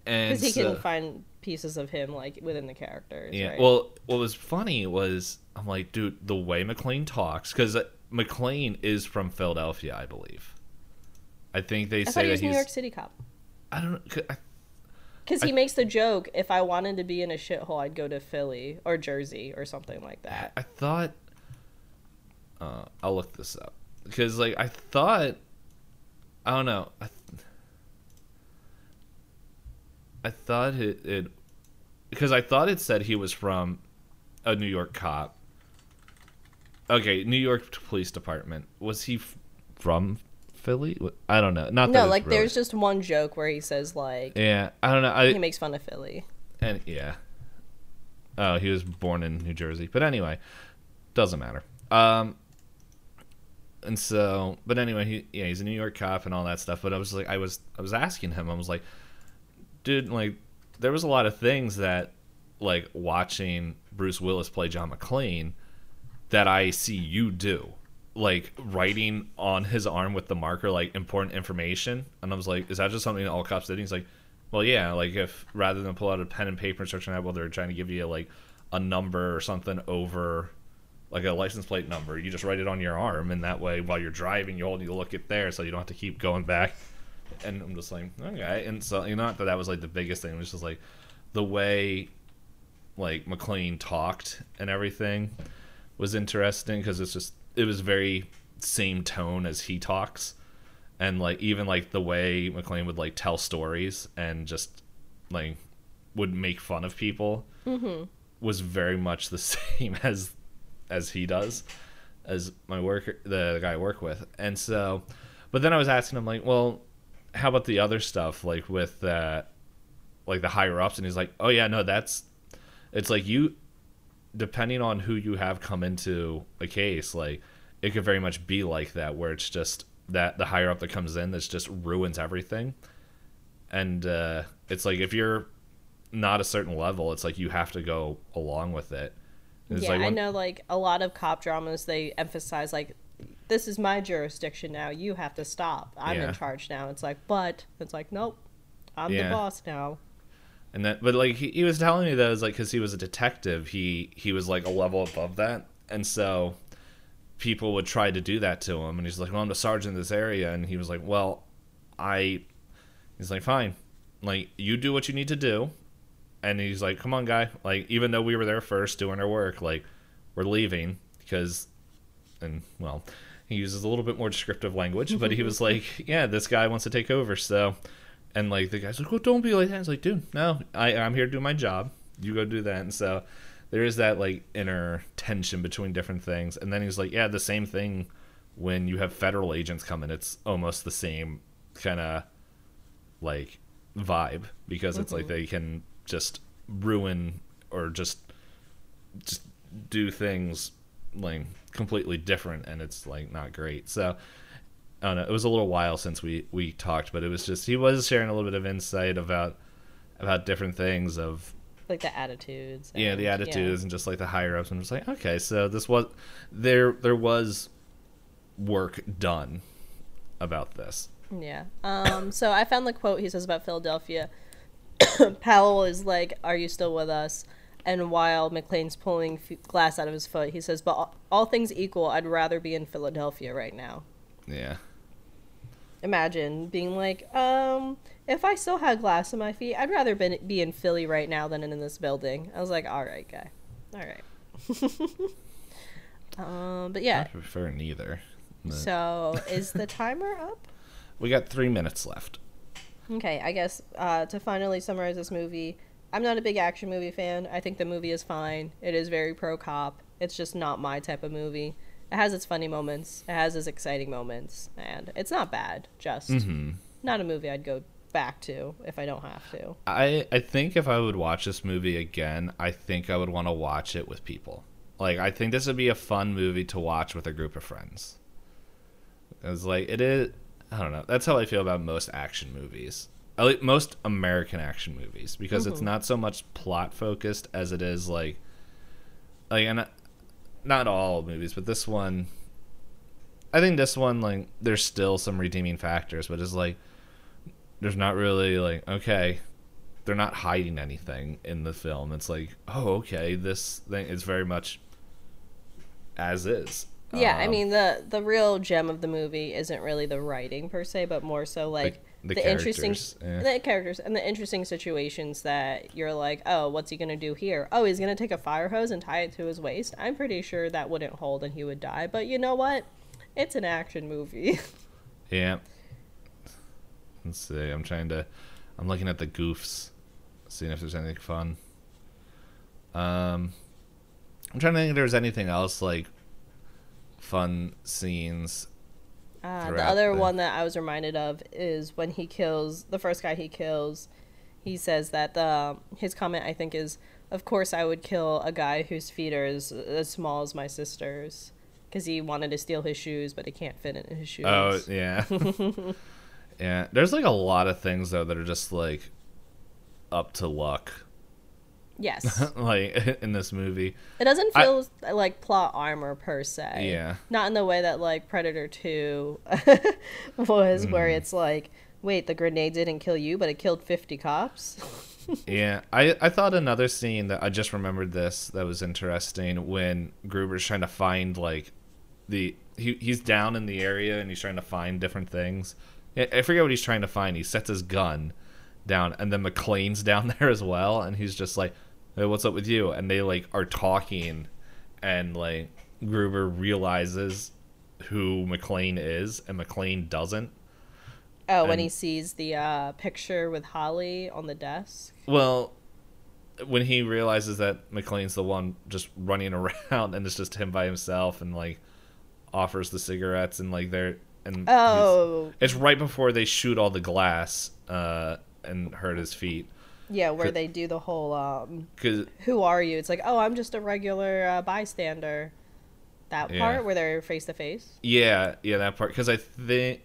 and Because he so- can find pieces of him like within the characters. yeah right? well what was funny was i'm like dude the way mcclane talks because mcclane is from philadelphia i believe i think they I say he that he's New York City cop. i don't know 'cause I, Because he I- makes the joke, if I wanted to be in a shithole, I'd go to Philly or Jersey or something like that. I thought uh, I'll look this up because like I thought I don't know I, th- I thought it, it because I thought it said he was from a New York cop. Okay, New York Police Department. Was he f- from Philly? I don't know. Not No, like really- there's just one joke where he says like Yeah, I don't know. I he makes fun of Philly. and yeah. Oh, he was born in New Jersey. But anyway, doesn't matter. Um and so but anyway, he yeah, he's a New York cop and all that stuff, but I was like I was I was asking him. I was like, dude, like there was a lot of things that like watching Bruce Willis play John McClane that I see you do. Like writing on his arm with the marker like important information. And I was like, is that just something that all cops did? And he's like, well, yeah, like if rather than pull out a pen and paper and searching out, well, they're trying to give you like a number or something over like a license plate number, you just write it on your arm, and that way while you're driving, you you look it there, so you don't have to keep going back. And I'm just like, okay. And so you know, not that that was like the biggest thing. It was just like the way like McClane talked and everything was interesting because it's just it was very same tone as he talks and like even like the way McClane would like tell stories and just like would make fun of people mm-hmm. was very much the [LAUGHS] same as as he does as my worker the guy I work with and so but then I was asking him like, well, how about the other stuff like with uh, like the higher ups? And he's like, oh yeah, no, that's it's like you depending on who you have come into a case, like it could very much be like that, where it's just that the higher up that comes in that's just ruins everything. And uh, it's like if you're not a certain level, it's like you have to go along with it. It's yeah, like I know. Like a lot of cop dramas, they emphasize like, "This is my jurisdiction now. You have to stop. I'm Yeah. in charge now." It's like, but it's like, nope, I'm Yeah. the boss now. And that, but like he, he was telling me that it was like because he was a detective, he he was like a level above that, and so people would try to do that to him, and he's like, "Well, I'm the sergeant in this area," and he was like, "Well, I," he's like, "Fine, like you do what you need to do," and he's like, "Come on, guy, like even though we were there first doing our work, like we're leaving because," and well, he uses a little bit more descriptive language, but he [LAUGHS] was like, "Yeah, this guy wants to take over, so." And like the guy's like, "Well, don't be like that." It's like, "Dude, no, I I'm here to do my job. You go do that." And so there is that like inner tension between different things. And then he's like, "Yeah, the same thing when you have federal agents come in. It's almost the same kind of like vibe because it's like mm-hmm. they can just ruin or just just do things like completely different and it's like not great so I don't know. It was a little while since we we talked, but it was just he was sharing a little bit of insight about about different things of Like the attitudes. yeah the attitudes and just like the higher ups and just like okay so this was there there was work done about this Yeah. Um. So I found the quote he says about Philadelphia. [COUGHS] Powell is like, "Are you still with us?" And while McClane's pulling f- glass out of his foot, he says, "But all, all things equal, I'd rather be in Philadelphia right now." yeah Imagine being like, um, if I still had glass in my feet, I'd rather been, be in Philly right now than in this building. I was like, all right, guy. All right. [LAUGHS] um, but yeah. I prefer neither but So is the timer up? [LAUGHS] we got three minutes left Okay, I guess uh, to finally summarize this movie, I'm not a big action movie fan. I think the movie is fine. It is very pro cop. It's just not my type of movie. It has its funny moments. It has its exciting moments, and it's not bad. Just Mm-hmm. not a movie I'd go back to if I don't have to. I I think if I would watch this movie again, I think I would want to watch it with people. Like I think this would be a fun movie to watch with a group of friends. It's like it is. I don't know. That's how I feel about most action movies. Most American action movies because it's not so much plot focused as it is like, like and uh, not all movies, but this one. I think this one like there's still some redeeming factors, but it's like there's not really like okay they're not hiding anything in the film it's like oh okay this thing is very much as is Yeah, I Um, mean the the real gem of the movie isn't really the writing per se, but more so like the the, interesting yeah. the characters and the interesting situations that you're like, oh, what's he gonna do here? Oh, he's gonna take a fire hose and tie it to his waist. I'm pretty sure that wouldn't hold and he would die. But you know what? It's an action movie. [LAUGHS] yeah let's see i'm trying to i'm looking at the goofs seeing if there's anything fun um i'm trying to think if there's anything else like fun scenes Uh, the other the- one that I was reminded of is when he kills the first guy he kills. He says that the his comment I think is, "Of course I would kill a guy whose feet are as, as small as my sister's." Because he wanted to steal his shoes, but he can't fit in his shoes. oh yeah [LAUGHS] yeah there's like a lot of things though that are just like up to luck yes. [LAUGHS] like [LAUGHS] in this movie It doesn't I- feel like plot armor per se. Yeah. Not in the way that like Predator 2 [LAUGHS] was, Mm. where it's like, wait, the grenade didn't kill you, but it killed 50 cops? Yeah, I I thought another scene that I just remembered this that was interesting when Gruber's trying to find like the he he's down in the area and he's trying to find different things. I I forget what he's trying to find. He sets his gun down and then McClane's down there as well and he's just like, "Hey, what's up with you?" And they like are talking and like Gruber realizes who McClane is and McClane doesn't. Oh, when he sees the uh, picture with Holly on the desk. Well, when he realizes that McClane's the one just running [LAUGHS] around and it's just him by himself and like offers the cigarettes and like they're and Oh, it's right before they shoot all the glass uh, and hurt his feet. Yeah, where they do the whole um, Cause "Who are you?" It's like, "Oh, I'm just a regular uh, bystander." That Yeah. part where they're face to face. yeah, yeah, that part. Because I think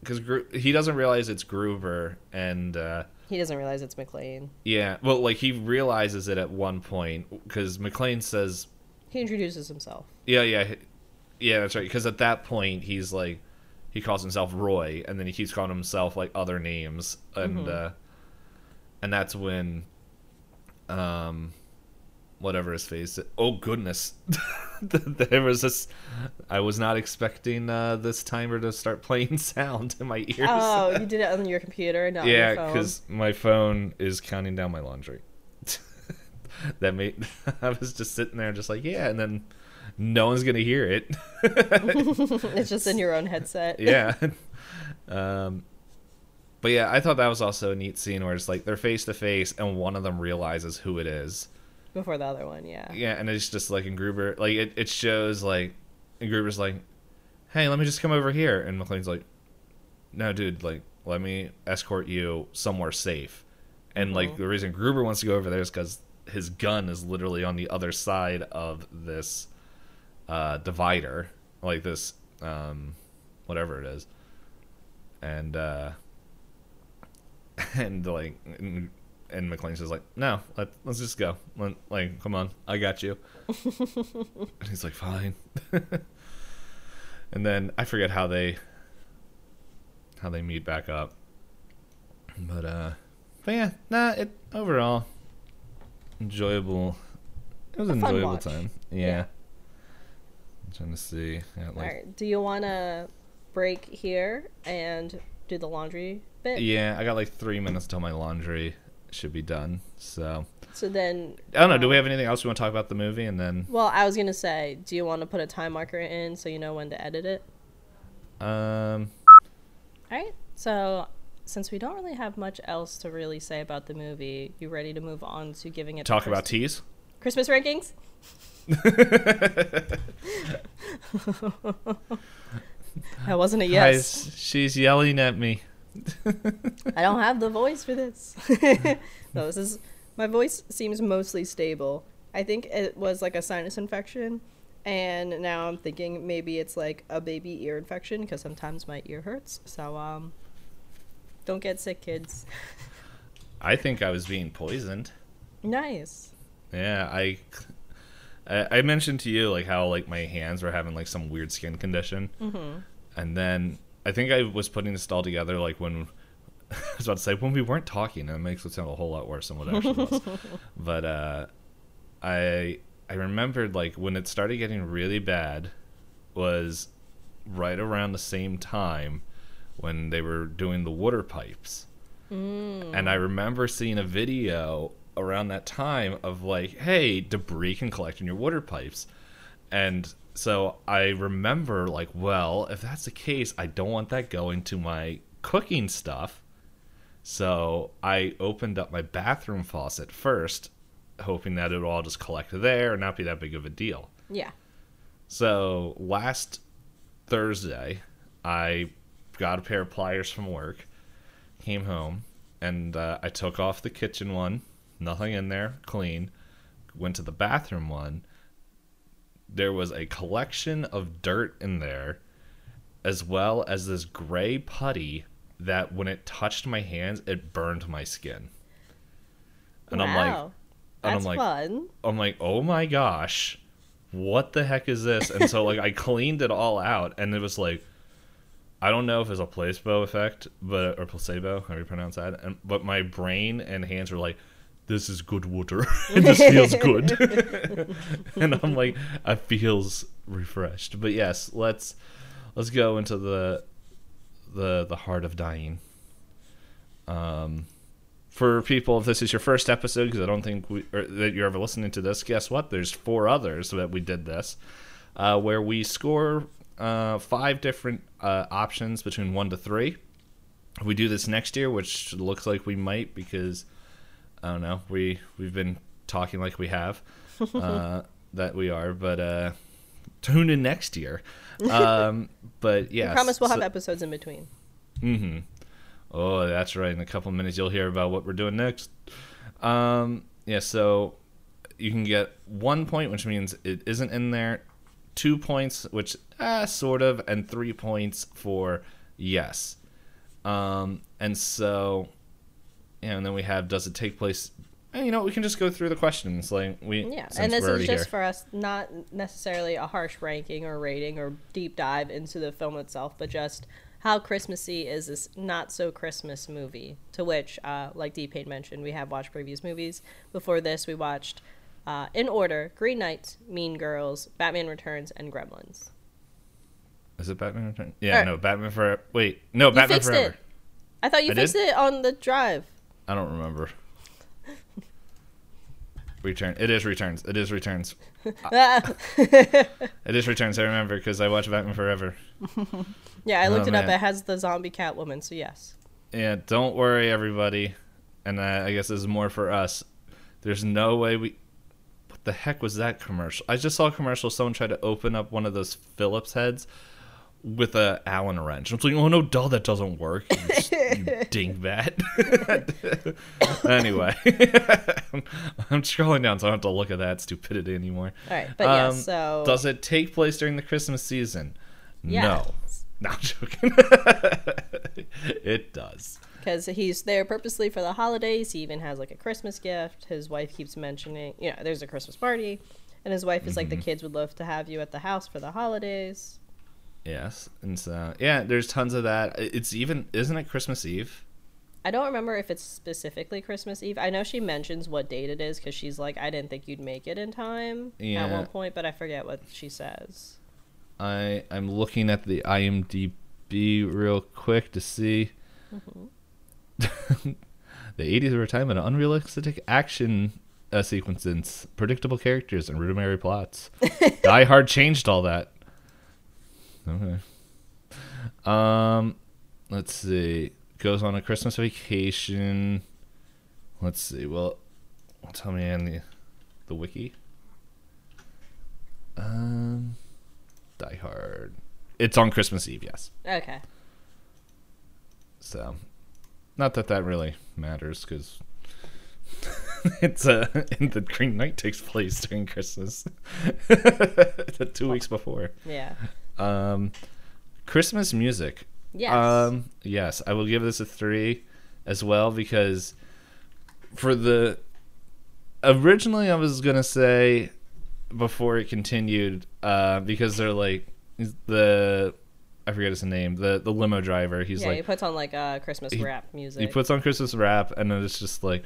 because Gru- he doesn't realize it's Gruber, and uh, He doesn't realize it's McClane. yeah, well, like he realizes it at one point because McClane says, He introduces himself. "Yeah, yeah, yeah, that's right." Because at that point he's like, he calls himself Roy, and then he keeps calling himself like other names, and uh, and that's when, um, whatever his face. Oh goodness, [LAUGHS] there was this. I was not expecting uh, this timer to start playing [LAUGHS] sound in my ears. Oh, you [LAUGHS] did it on your computer, not your phone. Yeah, because my phone is counting down my laundry. that made I was just sitting there, just like yeah, and then no one's gonna hear it. it's just in your own headset. yeah. um, but yeah, I thought that was also a neat scene where it's like they're face to face, and one of them realizes who it is. Before the other one, yeah. Yeah, and it's just like in Gruber, like it, it shows like, and Gruber's like, "Hey, let me just come over here," and McClane's like, "No, dude, like let me escort you somewhere safe." And like Mhm. the reason Gruber wants to go over there is because his gun is literally on the other side of this uh, divider, like this, um, whatever it is, and uh, [LAUGHS] and like. And, and McClane's just like, no, let, let's just go. Let, like, come on, I got you. [LAUGHS] and he's like, fine. [LAUGHS] and then I forget how they how they meet back up. But uh, but yeah, nah. It overall enjoyable. It was an enjoyable watch. time. Yeah. Yeah. I'm trying to see. Yeah, like, All right. Do you want to break here and do the laundry bit? yeah, I got like three minutes till my laundry should be done. So So then, I don't know. Do we have anything else we want to talk about the movie? And then well, I was gonna say, do you want to put a time marker in so you know when to edit it? um. All right. So since we don't really have much else to really say about the movie, you ready to move on to giving it Talk about teas. Christmas rankings? [LAUGHS] [LAUGHS] That wasn't a yes. Guys, she's yelling at me. [LAUGHS] I don't have the voice for this. [LAUGHS] no, this is my voice seems mostly stable. I think it was like a sinus infection, and now I'm thinking maybe it's like a baby ear infection because sometimes my ear hurts. So um, don't get sick, kids. I think I was being poisoned. nice. Yeah, I, I I mentioned to you like how like my hands were having like some weird skin condition, Mm-hmm. and then I think I was putting this all together like when [LAUGHS] I was about to say when we weren't talking, and it makes it sound a whole lot worse than what it actually was. [LAUGHS] but uh, I I remembered like when it started getting really bad was right around the same time when they were doing the water pipes. Mm. And I remember seeing a video around that time of like, hey, debris can collect in your water pipes. And so I remember like, well, if that's the case, I don't want that going to my cooking stuff. So I opened up my bathroom faucet first, hoping that it would all just collect there and not be that big of a deal. Yeah. So last Thursday, I got a pair of pliers from work, came home, and uh, I took off the kitchen one, nothing in there, clean. Went to the bathroom one. There was a collection of dirt in there, as well as this gray putty that when it touched my hands, it burned my skin. And I'm like, wow. and I'm That's like, fun. I'm like, oh my gosh, what the heck is this? And so like I cleaned it all out, and it was like, I don't know if it's a placebo effect, but or placebo, how do you pronounce that? And but my brain and hands were like, this is good water. [LAUGHS] this feels good, [LAUGHS] [LAUGHS] and I'm like, I feels refreshed. But yes, let's let's go into the the the heart of dying. Um, for people, if this is your first episode, because I don't think we, or that you're ever listening to this, guess what? There's four others that we did this, uh, where we score uh, five different uh, options between one to three. We do this next year, which looks like we might because I don't know. We we've been talking like we have [LAUGHS] uh, that we are, but uh, tune in next year. Um, [LAUGHS] but yeah, I promise we'll so- have episodes in between. Mm-hmm. Oh, that's right. In a couple minutes, you'll hear about what we're doing next. Um, yeah, so you can get one point, which means it isn't in there. Two points, which ah, sort of, and three points for yes. Um, and so, and then we have does it take place? eh, you know, we can just go through the questions. Like we, Yeah, and this is just here. for us, not necessarily a harsh ranking or rating or deep dive into the film itself, but just how Christmassy is this not so Christmas movie. To which, uh, like D Payne mentioned, we have watched previous movies. Before this, we watched, uh, in order, Green Knight, Mean Girls, Batman Returns, and Gremlins. Is it Batman returns Yeah, Or- no, Batman Forever. Wait, no, Batman Forever. it. I thought you I fixed did? it on the drive. I don't remember. Return. It is returns. It is returns. [LAUGHS] It is returns. I remember because I watched Batman Forever. [LAUGHS] yeah, I looked Oh, it up. man. It has the zombie Catwoman, so yes. Yeah, don't worry, everybody. And uh, I guess this is more for us. There's no way we. What the heck was that commercial? I just saw a commercial. Someone tried to open up one of those Phillips heads with a Allen wrench. I'm like, oh no, duh, that doesn't work. You, you [LAUGHS] dingbat. [LAUGHS] anyway, [LAUGHS] I'm scrolling down, so I don't have to look at that stupidity anymore. All right, but yeah, Um, so Does it take place during the Christmas season? No. not joking. it does. because he's there purposely for the holidays. He even has like a Christmas gift. His wife keeps mentioning, you know, there's a Christmas party, and his wife is like, Mm-hmm. the kids would love to have you at the house for the holidays. Yes, and so yeah, there's tons of that. It's even isn't it Christmas Eve? I don't remember if it's specifically Christmas Eve. I know she mentions what date it is because she's like, I didn't think you'd make it in time at one point, but I forget what she says. I I'm looking at the IMDb real quick to see. [LAUGHS] the 80s were a time of unrealistic action uh, sequences, predictable characters, and rudimentary plots. [LAUGHS] Die Hard changed all that. Okay. Um, let's see. Goes on a Christmas vacation. Let's see. Well, tell me in the the wiki. Um, Die Hard. It's on Christmas Eve, yes. Okay. So, not that that really matters because [LAUGHS] it's uh, [LAUGHS] the Green Knight takes place during Christmas, [LAUGHS] two weeks before. Yeah. Um, Christmas music. Yes. Um, yes, I will give this a three as well because for the originally I was gonna say before it continued uh, because they're like the I forget his name the the limo driver. He's yeah, he puts on like uh, Christmas he- rap music. he puts on Christmas rap and then it's just like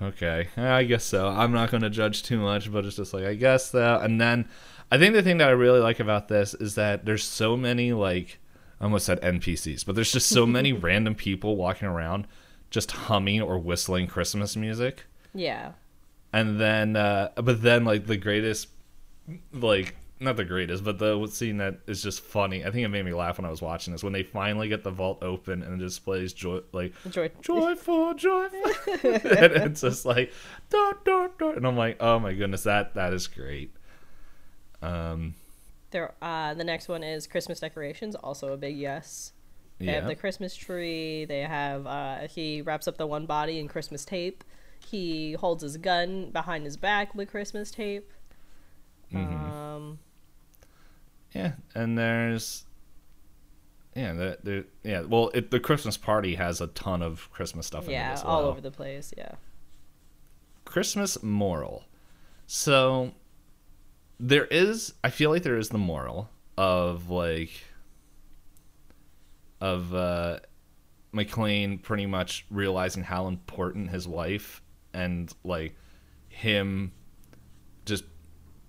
okay I guess so. I'm not gonna judge too much, but it's just like I guess so. And then I think the thing that I really like about this is that there's so many like I almost said NPCs, but there's just so many [LAUGHS] random people walking around just humming or whistling Christmas music. yeah. And then uh but then like the greatest like not the greatest, but the scene that is just funny. I think it made me laugh when I was watching this when they finally get the vault open and it displays joy like Joy- joyful, [LAUGHS] joyful, [LAUGHS] and it's just like, and I'm like, oh my goodness, that that is great. Um, There, uh, the next one is Christmas decorations. Also a big yes. They have the Christmas tree. They have uh, he wraps up the one body in Christmas tape. He holds his gun behind his back with Christmas tape. Mm-hmm. Um, yeah, and there's, yeah, the, the yeah. Well, it, the Christmas party has a ton of Christmas stuff in it yeah, as all over the place. Yeah. Christmas moral. So there is I feel like there is the moral of like of uh McClane pretty much realizing how important his wife and like him just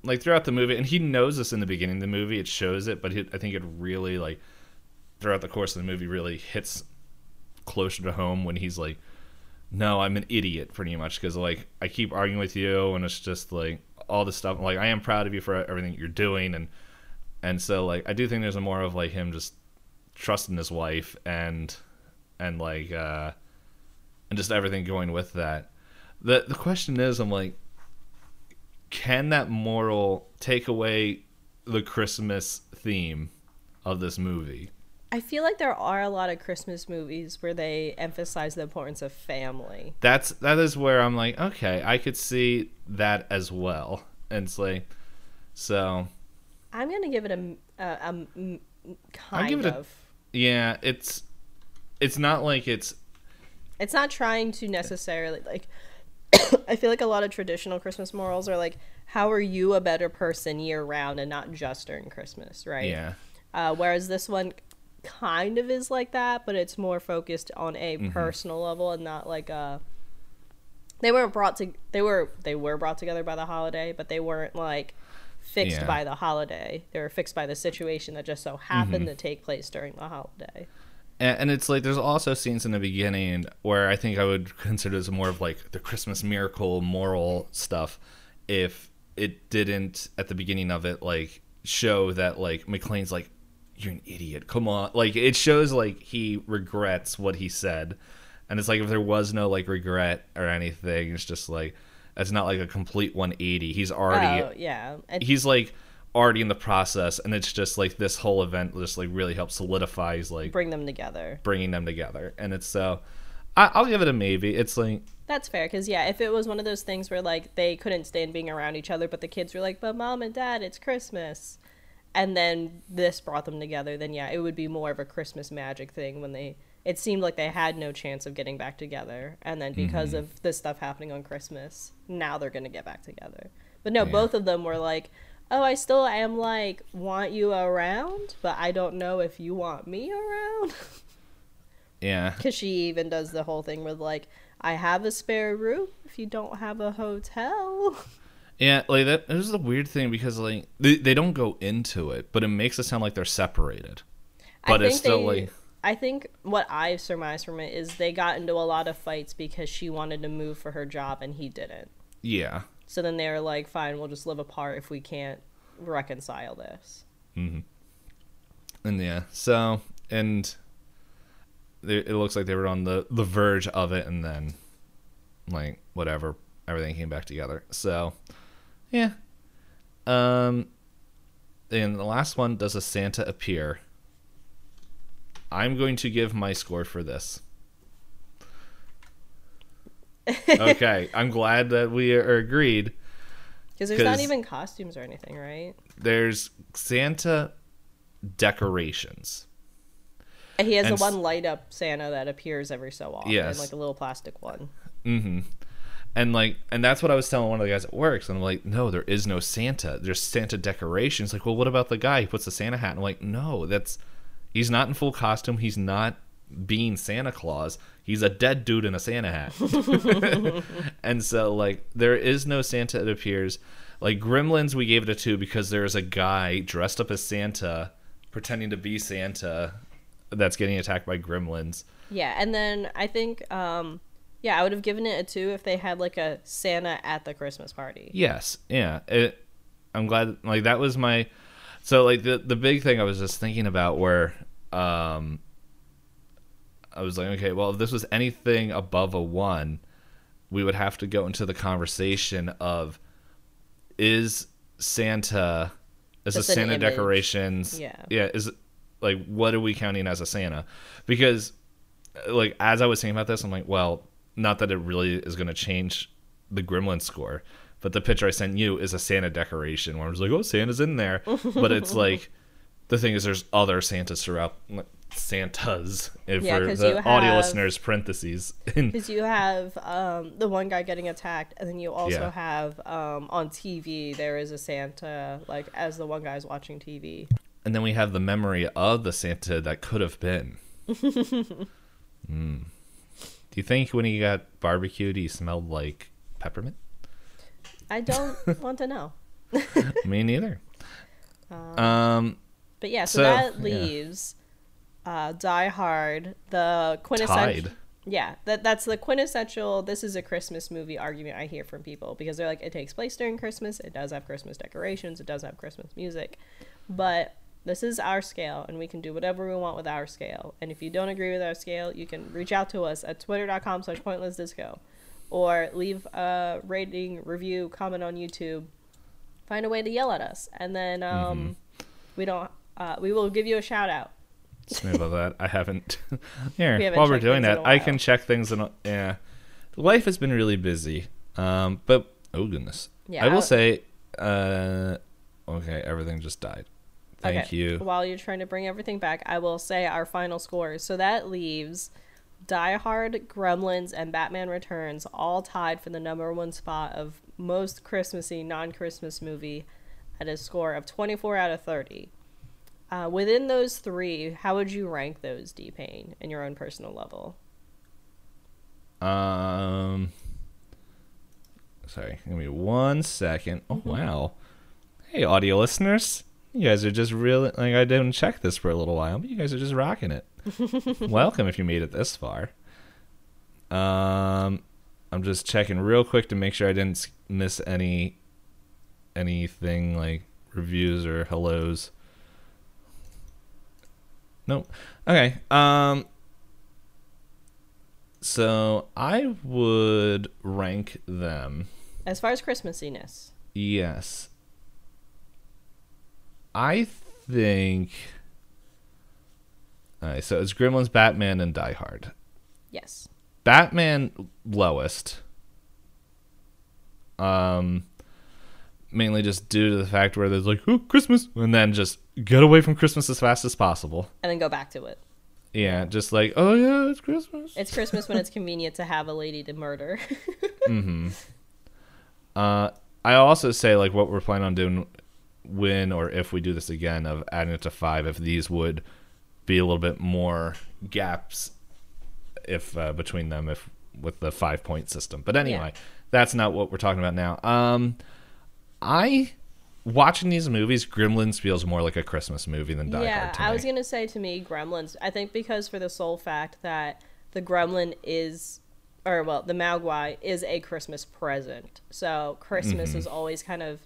like throughout the movie and he knows this in the beginning of the movie it shows it but I think it really like throughout the course of the movie really hits closer to home when he's like no, I'm an idiot pretty much because like I keep arguing with you and it's just like all this stuff. Like I am proud of you for everything you're doing and and so like I do think there's a more of like him just trusting his wife and and like uh and just everything going with that. The the question is I'm like can that moral take away the Christmas theme of this movie. I feel like there are a lot of Christmas movies where they emphasize the importance of family. That's that is where I'm like, okay, I could see that as well. And it's like, so I'm gonna give it a, a, a kind give it a- of. yeah, it's it's not like it's It's not trying to necessarily like. [COUGHS] I feel like a lot of traditional Christmas morals are like, "How are you a better person year round and not just during Christmas?" Right? yeah. Uh, whereas this one kind of is like that, but it's more focused on a Mm-hmm. personal level and not like a. They weren't brought to. They were they were brought together by the holiday, but they weren't like fixed Yeah. by the holiday. They were fixed by the situation that just so happened Mm-hmm. to take place during the holiday. And, and it's like there's also scenes in the beginning where I think I would [LAUGHS] consider this more of like the Christmas miracle moral stuff if it didn't at the beginning of it like show that like McClane's like you're an idiot. Come on. Like it shows like he regrets what he said. And it's like if there was no like regret or anything, it's just like it's not like a complete 180. He's already Oh yeah, and he's like already in the process and it's just like this whole event just like really helps solidifies like bring them together. bringing them together and it's so I, i'll give it a maybe it's like That's fair, because yeah, if it was one of those things where like they couldn't stand being around each other, but the kids were like, "But mom and dad, it's Christmas," and then this brought them together, then yeah, it would be more of a Christmas magic thing when they. It seemed like they had no chance of getting back together, and then because Mm-hmm. of this stuff happening on Christmas, now they're gonna get back together. But no, Yeah. both of them were like, "Oh, I still am like want you around, but I don't know if you want me around." [LAUGHS] yeah Because she even does the whole thing with like, I have a spare room if you don't have a hotel. [LAUGHS] yeah like that this is the weird thing because like they, they don't go into it but it makes it sound like they're separated but I it's still they, like I think what I surmise from it is they got into a lot of fights because she wanted to move for her job and he didn't. yeah So then they were like, fine, we'll just live apart if we can't reconcile this. Mm-hmm. and yeah so and they, it looks like they were on the the verge of it and then like whatever everything came back together so yeah um and the last one does a santa appear i'm going to give my score for this okay [LAUGHS] i'm glad that we are agreed Because there's not even costumes or anything, right? there's santa decorations He has And the one light up Santa that appears every so often, Yes. like a little plastic one. Mm-hmm. And like, and that's what I was telling one of the guys at work. And I'm like, no, there is no Santa. There's Santa decorations. Like, well, what about the guy who puts the Santa hat? And I'm like, no, that's he's not in full costume. He's not being Santa Claus. He's a dead dude in a Santa hat. [LAUGHS] and so like, there is no Santa. It appears like Gremlins. We gave it a two because there's a guy dressed up as Santa, pretending to be Santa, that's getting attacked by Gremlins. Yeah, and then I think, um, yeah, I would have given it a two if they had like a Santa at the Christmas party. Yes, yeah. It, I'm glad. Like that was my. So like the the big thing I was just thinking about where um. I was like, okay, well, if this was anything above a one, we would have to go into the conversation of, is Santa, is an Santa decorations, Yeah. yeah, is like what are we counting as a Santa? Because like as I was thinking about this, I'm like, well, not that it really is going to change the Gremlin score, but the picture I sent you is a Santa decoration where I was like, oh, Santa's in there, but it's [LAUGHS] like the thing is, there's other Santas throughout. like, Santas if Yeah, for the you audio have- listeners parentheses. Because [LAUGHS] you have um, the one guy getting attacked, and then you also Yeah. have um, on TV there is a Santa, like as the one guy's watching TV. and then we have the memory of the Santa that could have been. [LAUGHS] Mm. Do you think when he got barbecued, he smelled like peppermint? I don't [LAUGHS] want to know. [LAUGHS] Me neither. Um, But yeah, so, So, that yeah. leaves uh, Die Hard, the quintessential. Tied. Yeah, that that's the quintessential. This is a Christmas movie argument I hear from people because they're like, it takes place during Christmas. It does have Christmas decorations. It does have Christmas music, but this is our scale, and we can do whatever we want with our scale. And if you don't agree with our scale, you can reach out to us at twitter.com/slash pointless disco, or leave a rating, review, comment on YouTube. find a way to yell at us, and then um, Mm-hmm. we don't. Uh, we will give you a shout out. Sorry about that. I haven't. [LAUGHS] Here, We haven't while we're doing that, I can check things and yeah, life has been really busy. Um, but oh goodness, Yeah, I will I'll- say, uh, okay, everything just died. Thank Okay, you. While you're trying to bring everything back, I will say our final scores. So that leaves Die Hard, Gremlins, and Batman Returns all tied for the number one spot of most Christmassy non-Christmas movie at a score of 24 out of 30. Uh, within those three, how would you rank those, D Pain, in your own personal level? Um, sorry, give me one second. Oh Mm-hmm. wow, hey audio listeners, you guys are just really like I didn't check this for a little while, but you guys are just rocking it. [LAUGHS] Welcome if you made it this far. Um, I'm just checking real quick to make sure I didn't miss any anything like reviews or hellos. Nope. Okay. Um. So I would rank them. As far as Christmassiness, Yes. I think. Alright, so it's Gremlins, Batman, and Die Hard. yes. Batman lowest. Um, mainly just due to the fact where there's like, oh, Christmas, and then just get away from Christmas as fast as possible. And then go back to it. Yeah, just like, oh yeah, it's Christmas. It's Christmas when it's convenient to have a lady to murder. [LAUGHS] Mm-hmm. Uh, I also say like what we're planning on doing when or if we do this again of adding it to five, if these would be a little bit more gaps, if uh, between them, if with the five point system. But anyway, that's not what we're talking about now. Um, I watching these movies, Gremlins feels more like a Christmas movie than Die yeah, Hard to I was gonna say to me, Gremlins. I think because for the sole fact that the Gremlin is, or well, the Mogwai is a Christmas present. So Christmas Mm-hmm. is always kind of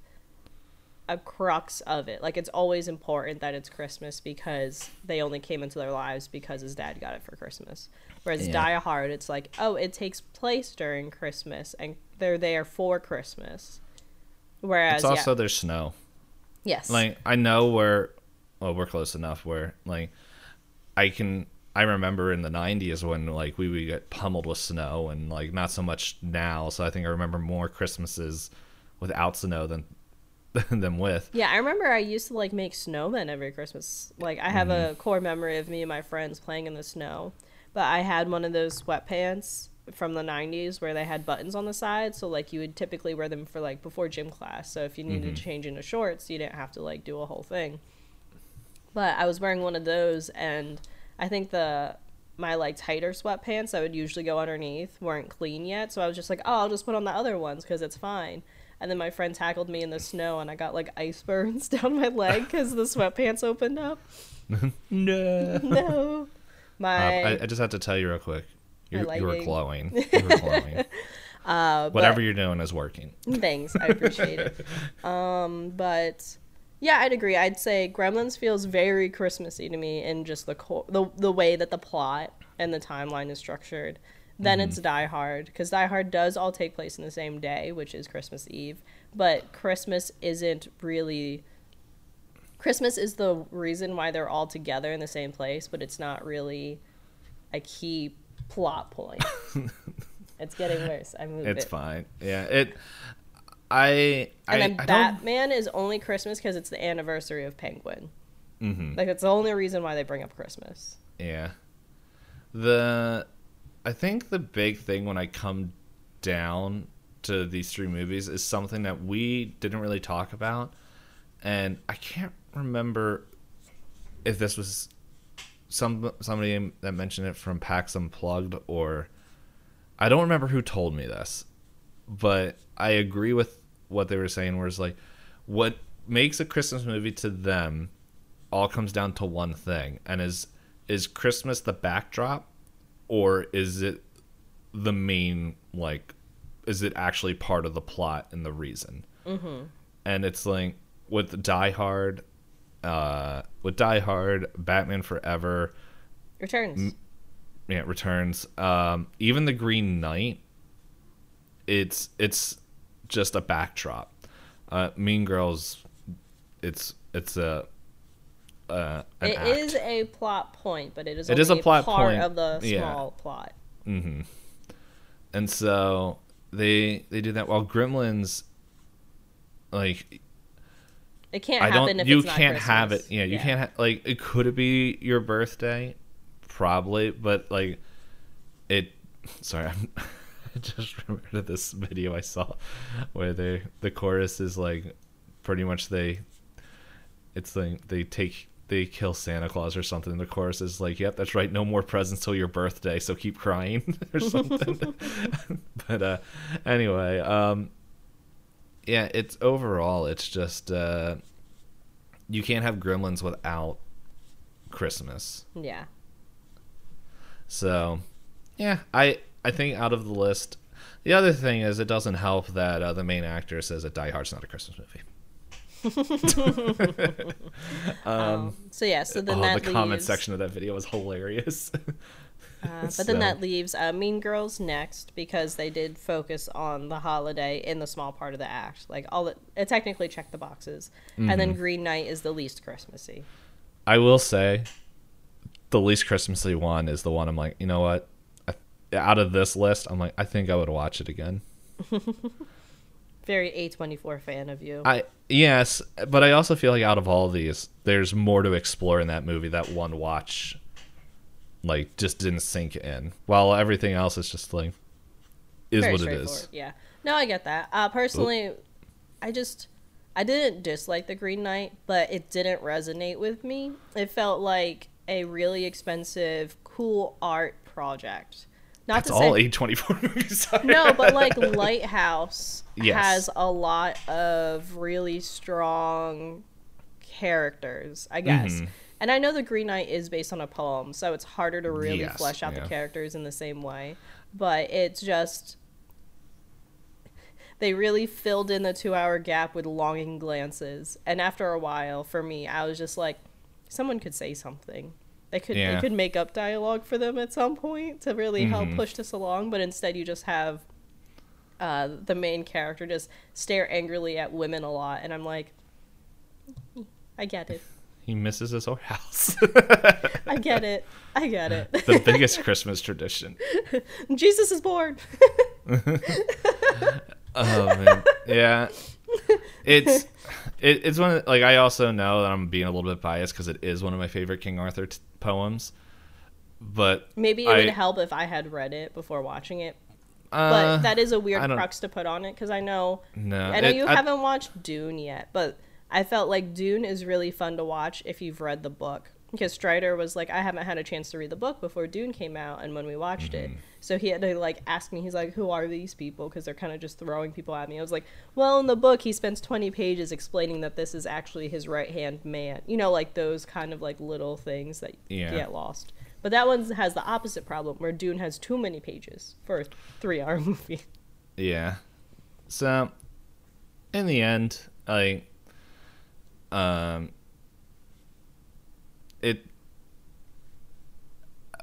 a crux of it. Like it's always important that it's Christmas because they only came into their lives because his dad got it for Christmas. Whereas Yeah. Die Hard, it's like, oh, it takes place during Christmas and they're there for Christmas. Whereas, it's also yeah, there's snow. yes, like I know we're well, we're close enough where like I can I remember in the '90s when like we would get pummeled with snow and like not so much now. So I think I remember more Christmases without snow than [LAUGHS] than with. Yeah, I remember I used to like make snowmen every Christmas. Like I have a mm-hmm. core memory of me and my friends playing in the snow. But I had one of those sweatpants from the 90s where they had buttons on the side, so like you would typically wear them for like before gym class. So if you needed mm-hmm. to change into shorts, you didn't have to like do a whole thing. But I was wearing one of those and I think the my like tighter sweatpants that would usually go underneath weren't clean yet, so I was just like, "Oh, I'll just put on the other ones cuz it's fine." And then my friend tackled me in the snow, and I got like ice burns [LAUGHS] down my leg because the sweatpants opened up. [LAUGHS] No. No, [LAUGHS] my I, I just have to tell you real quick. You, My you were glowing. You were glowing. uh, Whatever you're doing is working. Thanks, I appreciate it. Um, but yeah, I'd agree. I'd say Gremlins feels very Christmassy to me in just the co- the the way that the plot and the timeline is structured. Then Mm-hmm. it's Die Hard because Die Hard does all take place in the same day, which is Christmas Eve. But Christmas isn't really. Christmas is the reason why they're all together in the same place, but it's not really a key plot point. [LAUGHS] it's getting worse. I moved It's it. fine. Yeah. It. I. And I, then I don't. Batman is only Christmas because it's the anniversary of Penguin. Mm-hmm. Like that's the only reason why they bring up Christmas. Yeah. The I think the big thing when I come down to these three movies is something that we didn't really talk about. And I can't remember if this was some somebody that mentioned it from PAX Unplugged or I don't remember who told me this, but I agree with what they were saying where it's like what makes a Christmas movie to them all comes down to one thing and is is Christmas the backdrop or is it the main like is it actually part of the plot and the reason mm-hmm. and it's like with Die Hard uh with Die Hard Batman Forever Returns. yeah returns um even the Green Knight it's it's just a backdrop Uh, mean Girls, it's it's a. Uh, an It act. is a plot point, but it is It only is a plot part point, of the yeah. small plot. and so they they do that while Gremlins, like It can't I happen don't. if You it's not can't have it. Yeah, you can't. Ha- like, it could be your birthday, probably, but like, it. [LAUGHS] Sorry, I'm, [LAUGHS] I just remembered this video I saw where they the chorus is like, pretty much they. It's like they take they kill Santa Claus or something. The chorus is like, "Yep, that's right. No more presents till your birthday, so keep crying" [LAUGHS] or something. [LAUGHS] but uh, anyway, um, yeah, it's overall, it's just uh, you can't have Gremlins without Christmas. Yeah. So, yeah, I I think out of the list, the other thing is it doesn't help that uh, the main actor says that Die Hard's not a Christmas movie. [LAUGHS] Um, so yeah, so then oh, that the comment section of that video was hilarious. [LAUGHS] uh, but So- then that leaves uh, Mean Girls next because they did focus on the holiday in the small part of the act. Like all it, it technically checked the boxes, and Mm-hmm. then Green Knight is the least Christmassy. I will say, the least Christmassy one is the one I'm like, you know what? I, out of this list, I'm like, I think I would watch it again. [LAUGHS] Very A twenty four fan of you. I yes, but I also feel like out of all these, there's more to explore in that movie. That one watch, like, just didn't sink in. While everything else is just like, is Very what it is. Yeah. No, I get that. Uh, personally, I just I didn't dislike the Green Knight, but it didn't resonate with me. It felt like a really expensive, cool art project. Not That's to all say A24 [LAUGHS] movies. Are. no, but like Lighthouse [LAUGHS] Yes. has a lot of really strong characters, I guess. Mm-hmm. And I know the Green Knight is based on a poem, so it's harder to really Yes, flesh out yeah. the characters in the same way. But it's just they really filled in the two hour gap with longing glances. And after a while, for me, I was just like, someone could say something. They could Yeah. they could make up dialogue for them at some point to really help Mm-hmm. push this along, but instead you just have uh, the main character just stare angrily at women a lot, and I'm like, I get it, [LAUGHS] He misses his old house. [LAUGHS] I get it, I get it. the biggest Christmas tradition. [LAUGHS] Jesus is born. Oh man, yeah. It's it, it's one of, like I also know that I'm being a little bit biased because it is one of my favorite King Arthur t- poems. But Maybe it I- would help if I had read it before watching it, uh, but that is a weird crux to put on it because I know no, I know it- you I- haven't watched Dune yet, but I felt like Dune is really fun to watch if you've read the book. Because Strider was like, I haven't had a chance to read the book before Dune came out, and when we watched Mm-hmm. it, so he had to like ask me. He's like, "Who are these people?" Because they're kind of just throwing people at me. I was like, "Well, in the book, he spends twenty pages explaining that this is actually his right hand man." You know, like those kind of like little things that Yeah. get lost. But that one has the opposite problem, where Dune has too many pages for a three-hour [LAUGHS] movie. Yeah. So, in the end, like, um, it,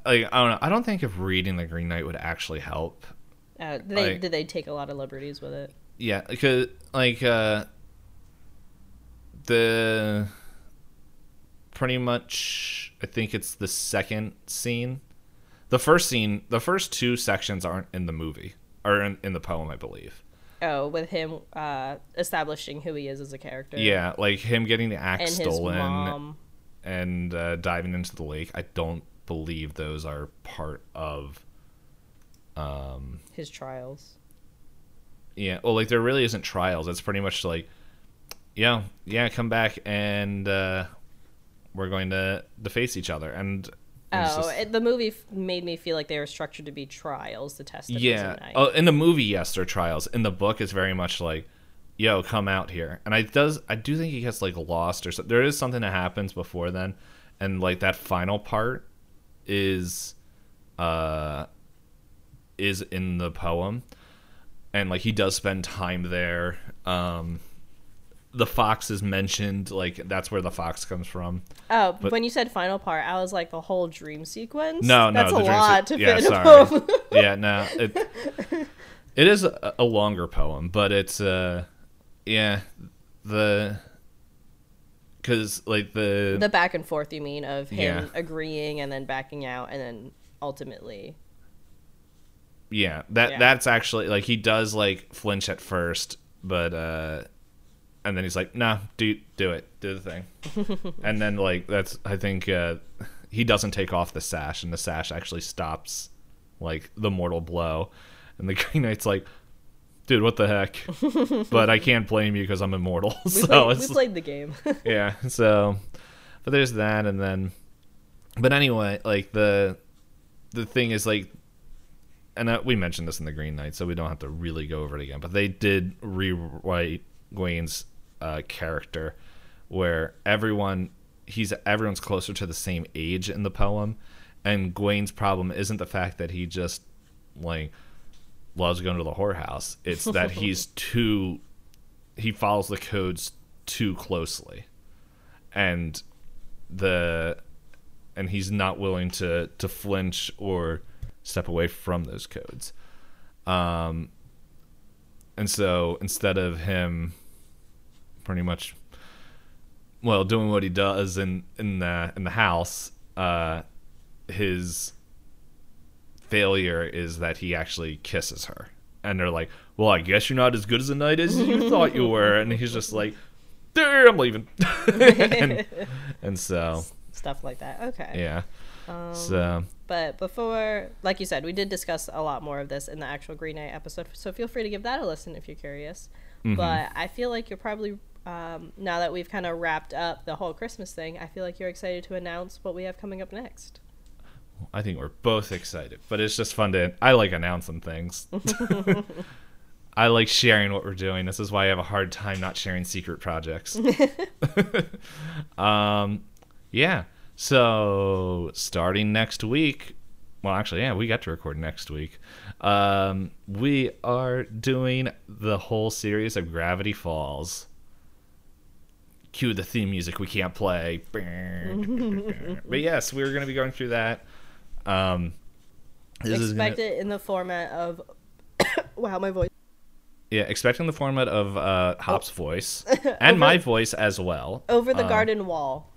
like, I don't know. I don't think if reading the Green Knight would actually help. Uh, they Like- did they take a lot of liberties with it? Yeah, because like uh, the pretty much, I think it's the second scene. The first scene, the first two sections aren't in the movie, or in, in the poem, I believe. Oh, with him uh, establishing who he is as a character. Yeah, like him getting the axe and his stolen mom. And uh, diving into the lake. I don't believe those are part of. Um, His trials. yeah, well, like there really isn't trials. It's pretty much like, yeah, yeah, come back and uh, we're going to, to face each other. And Oh, just- it, the movie f- made me feel like they were structured to be trials to test if he's a yeah. Oh, in the movie, yes, they're trials. In the book, it's very much like, yo, come out here. And I does I do think he gets like lost or so. There is something that happens before then, and like that final part is, uh, is in the poem, and like he does spend time there. Um, the fox is mentioned. Like that's where the fox comes from. Oh, but- when you said final part, I was like the whole dream sequence. No, no, that's a lot se- to yeah, fit in a sorry. poem. yeah, no, it [LAUGHS] it is a, a longer poem, but it's uh, yeah, the because like the, The back and forth, you mean, of him Yeah. agreeing and then backing out, and then ultimately, yeah that Yeah. that's actually like he does like flinch at first, but uh, and then he's like, nah, do do it, do the thing, [LAUGHS] and then like that's I think uh, he doesn't take off the sash, and the sash actually stops like the mortal blow, and the Green Knight's like. Dude, what the heck? [LAUGHS] but I can't blame you because I'm immortal. [LAUGHS] we, so played, we played the game. [LAUGHS] yeah so but there's that and then but anyway like the the thing is like and uh, we mentioned this in the green knight so we don't have to really go over it again but they did rewrite Gawain's uh, character where everyone he's everyone's closer to the same age in the poem and Gawain's problem isn't the fact that he just like loves going to the whorehouse it's that [LAUGHS] he's too he follows the codes too closely. And the and he's not willing to to flinch or step away from those codes. Um and so instead of him pretty much well doing what he does in in the in the house uh his failure is that he actually kisses her and they're like well i guess you're not as good as a knight as you [LAUGHS] thought you were and he's just like there i'm leaving [LAUGHS] and, and so Stuff like that. Okay. yeah Um, so But before, like you said, we did discuss a lot more of this in the actual Green Knight episode, so feel free to give that a listen if you're curious. Mm-hmm. But I feel like you're probably, um, now that we've kind of wrapped up the whole Christmas thing, I feel like you're excited to announce what we have coming up next. I think we're both excited, but it's just fun to. I like announcing things. [LAUGHS] I like sharing what we're doing. This is why I have a hard time not sharing secret projects. [LAUGHS] [LAUGHS] um, yeah. So starting next week, well, actually, yeah, we got to record next week. Um, we are doing the whole series of Gravity Falls. Cue the theme music we can't play. but yes, we're going to be going through that. Um, is gonna- Expect it in the format of, [COUGHS] wow, my voice. yeah, expecting the format of uh, Hop's voice [LAUGHS] and my voice as well. Over the Um, garden wall,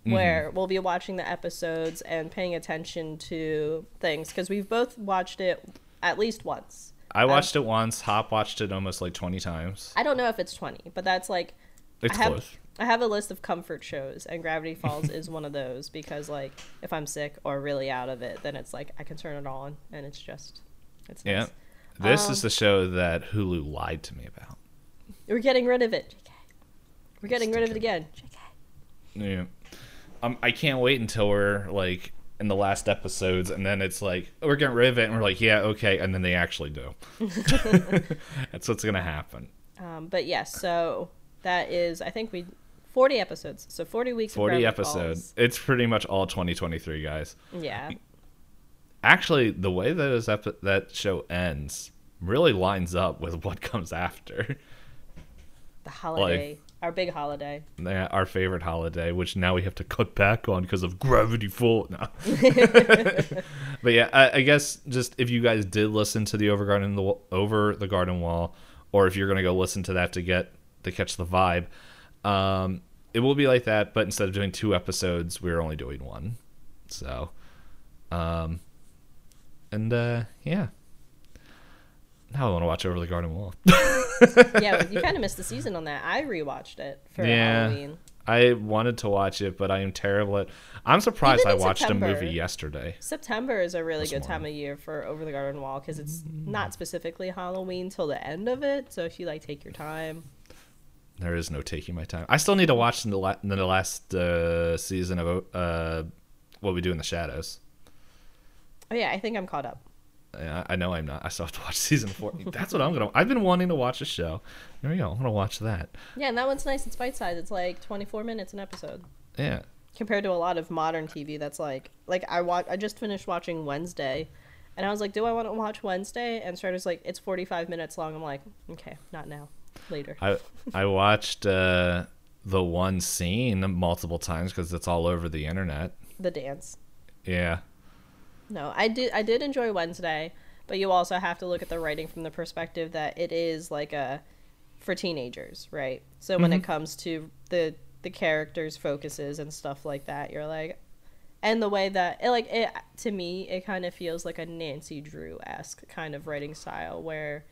mm-hmm. where we'll be watching the episodes and paying attention to things, because we've both watched it at least once. I watched it once. Hop watched it almost like twenty times. I don't know if it's 20, but that's like It's I have, close. I have a list of comfort shows, and Gravity [LAUGHS] Falls is one of those because, like, if I'm sick or really out of it, then it's like I can turn it on, and it's just, it's Yeah. nice. This Um, is the show that Hulu lied to me about. We're getting rid of it. JK. We're getting rid of it again. JK. Yeah. Um, I can't wait until we're like in the last episodes, and then it's like we're getting rid of it, and we're like, yeah, okay, and then they actually do. [LAUGHS] [LAUGHS] That's what's gonna happen. Um, but yes, so that is, I think we, 40 episodes. So 40 weeks. Forty Gravity episodes. It's pretty much all 2023, guys. Yeah. Actually, the way that is epi- that show ends really lines up with what comes after. The holiday, our big holiday. Yeah, our favorite holiday, which now we have to cut back on because of Gravity Falls. No. [LAUGHS] but yeah, I, I guess just if you guys did listen to the over garden the over the garden wall, or if you're gonna go listen to that to get to catch the vibe, um, it will be like that. But instead of doing two episodes, we're only doing one. So, um, and uh, yeah. Now I want to watch Over the Garden Wall. yeah, you kind of missed the season on that. I rewatched it for Yeah. Halloween. I wanted to watch it, but I am terrible at. I'm surprised I watched a movie yesterday. September is a really good time of year for Over the Garden Wall because it's not specifically Halloween till the end of it. So if you like take your time, There is no taking my time. I still need to watch the, la- the last uh, season of uh, What We Do in the Shadows. oh yeah, I think I'm caught up. Yeah, I know I'm not. I still have to watch [LAUGHS] season four. That's what I'm gonna. I've been wanting to watch a show. There we go. I'm gonna watch that. Yeah, and that one's nice. It's bite sized. It's like 24 minutes an episode Yeah. compared to a lot of modern TV. That's like like I wa- I just finished watching Wednesday, and I was like, do I want to watch Wednesday? And Starter's like, it's 45 minutes long. I'm like, okay, not now, later. I I watched uh, the one scene multiple times because it's all over the internet. The dance. Yeah. No, I did. I did enjoy Wednesday, but you also have to look at the writing from the perspective that it is like a for teenagers, right? So when it comes to the the characters' focuses and stuff like that, you're like, and the way that it like it to me, it kind of feels like a Nancy Drew esque kind of writing style where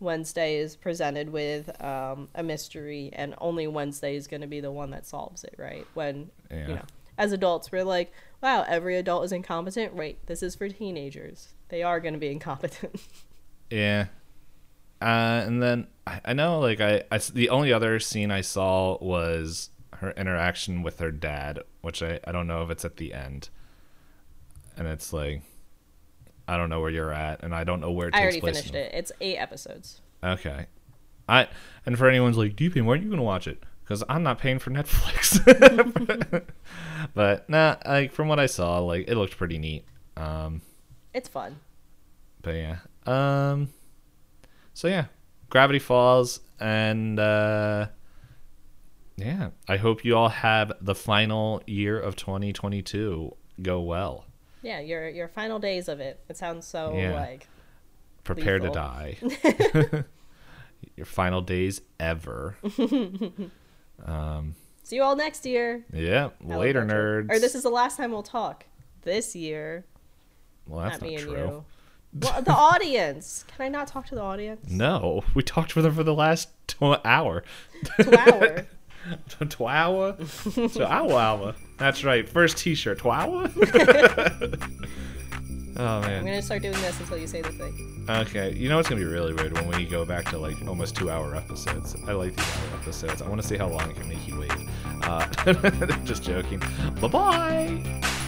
Wednesday is presented with um, a mystery, and only Wednesday is going to be the one that solves it, right? When Yeah. you know, as adults, we're like, wow, every adult is incompetent. Wait, this is for teenagers. They are going to be [LAUGHS] incompetent. Yeah. Uh, and then I, I know, like, I the only other scene I saw was her interaction with her dad, which I, I don't know if it's at the end. And it's like, I don't know where you're at, and I don't know where it I already finished it. It's eight episodes. Okay. I and for anyone's like, Deepin, when are you gonna watch it? Because I'm not paying for [LAUGHS] Netflix. [LAUGHS] but nah, like from what I saw, like it looked pretty neat. Um, It's fun. but yeah. Um, so yeah, Gravity Falls, and uh, yeah, I hope you all have the final year of 2022 go well. Yeah, your your final days of it. It sounds so Yeah. like Prepare Lethal. to die. [LAUGHS] [LAUGHS] Your final days ever. [LAUGHS] um, see you all next year. yeah, later nerds. Or this is the last time we'll talk. This year, well, that's not not me and true. you. Well, the audience. Can I not talk to the audience? No, we talked with them for the last tw- hour. Twour. [LAUGHS] Twawa? Twawa hour. That's right. First t-shirt. Twawa? [LAUGHS] [LAUGHS] oh, man. I'm gonna start doing this until you say the thing. Okay. You know what's going to be really weird when we go back to, like, almost two-hour episodes. I like these hour episodes. I want to see how long it can make you wait. Uh, just joking. Bye-bye!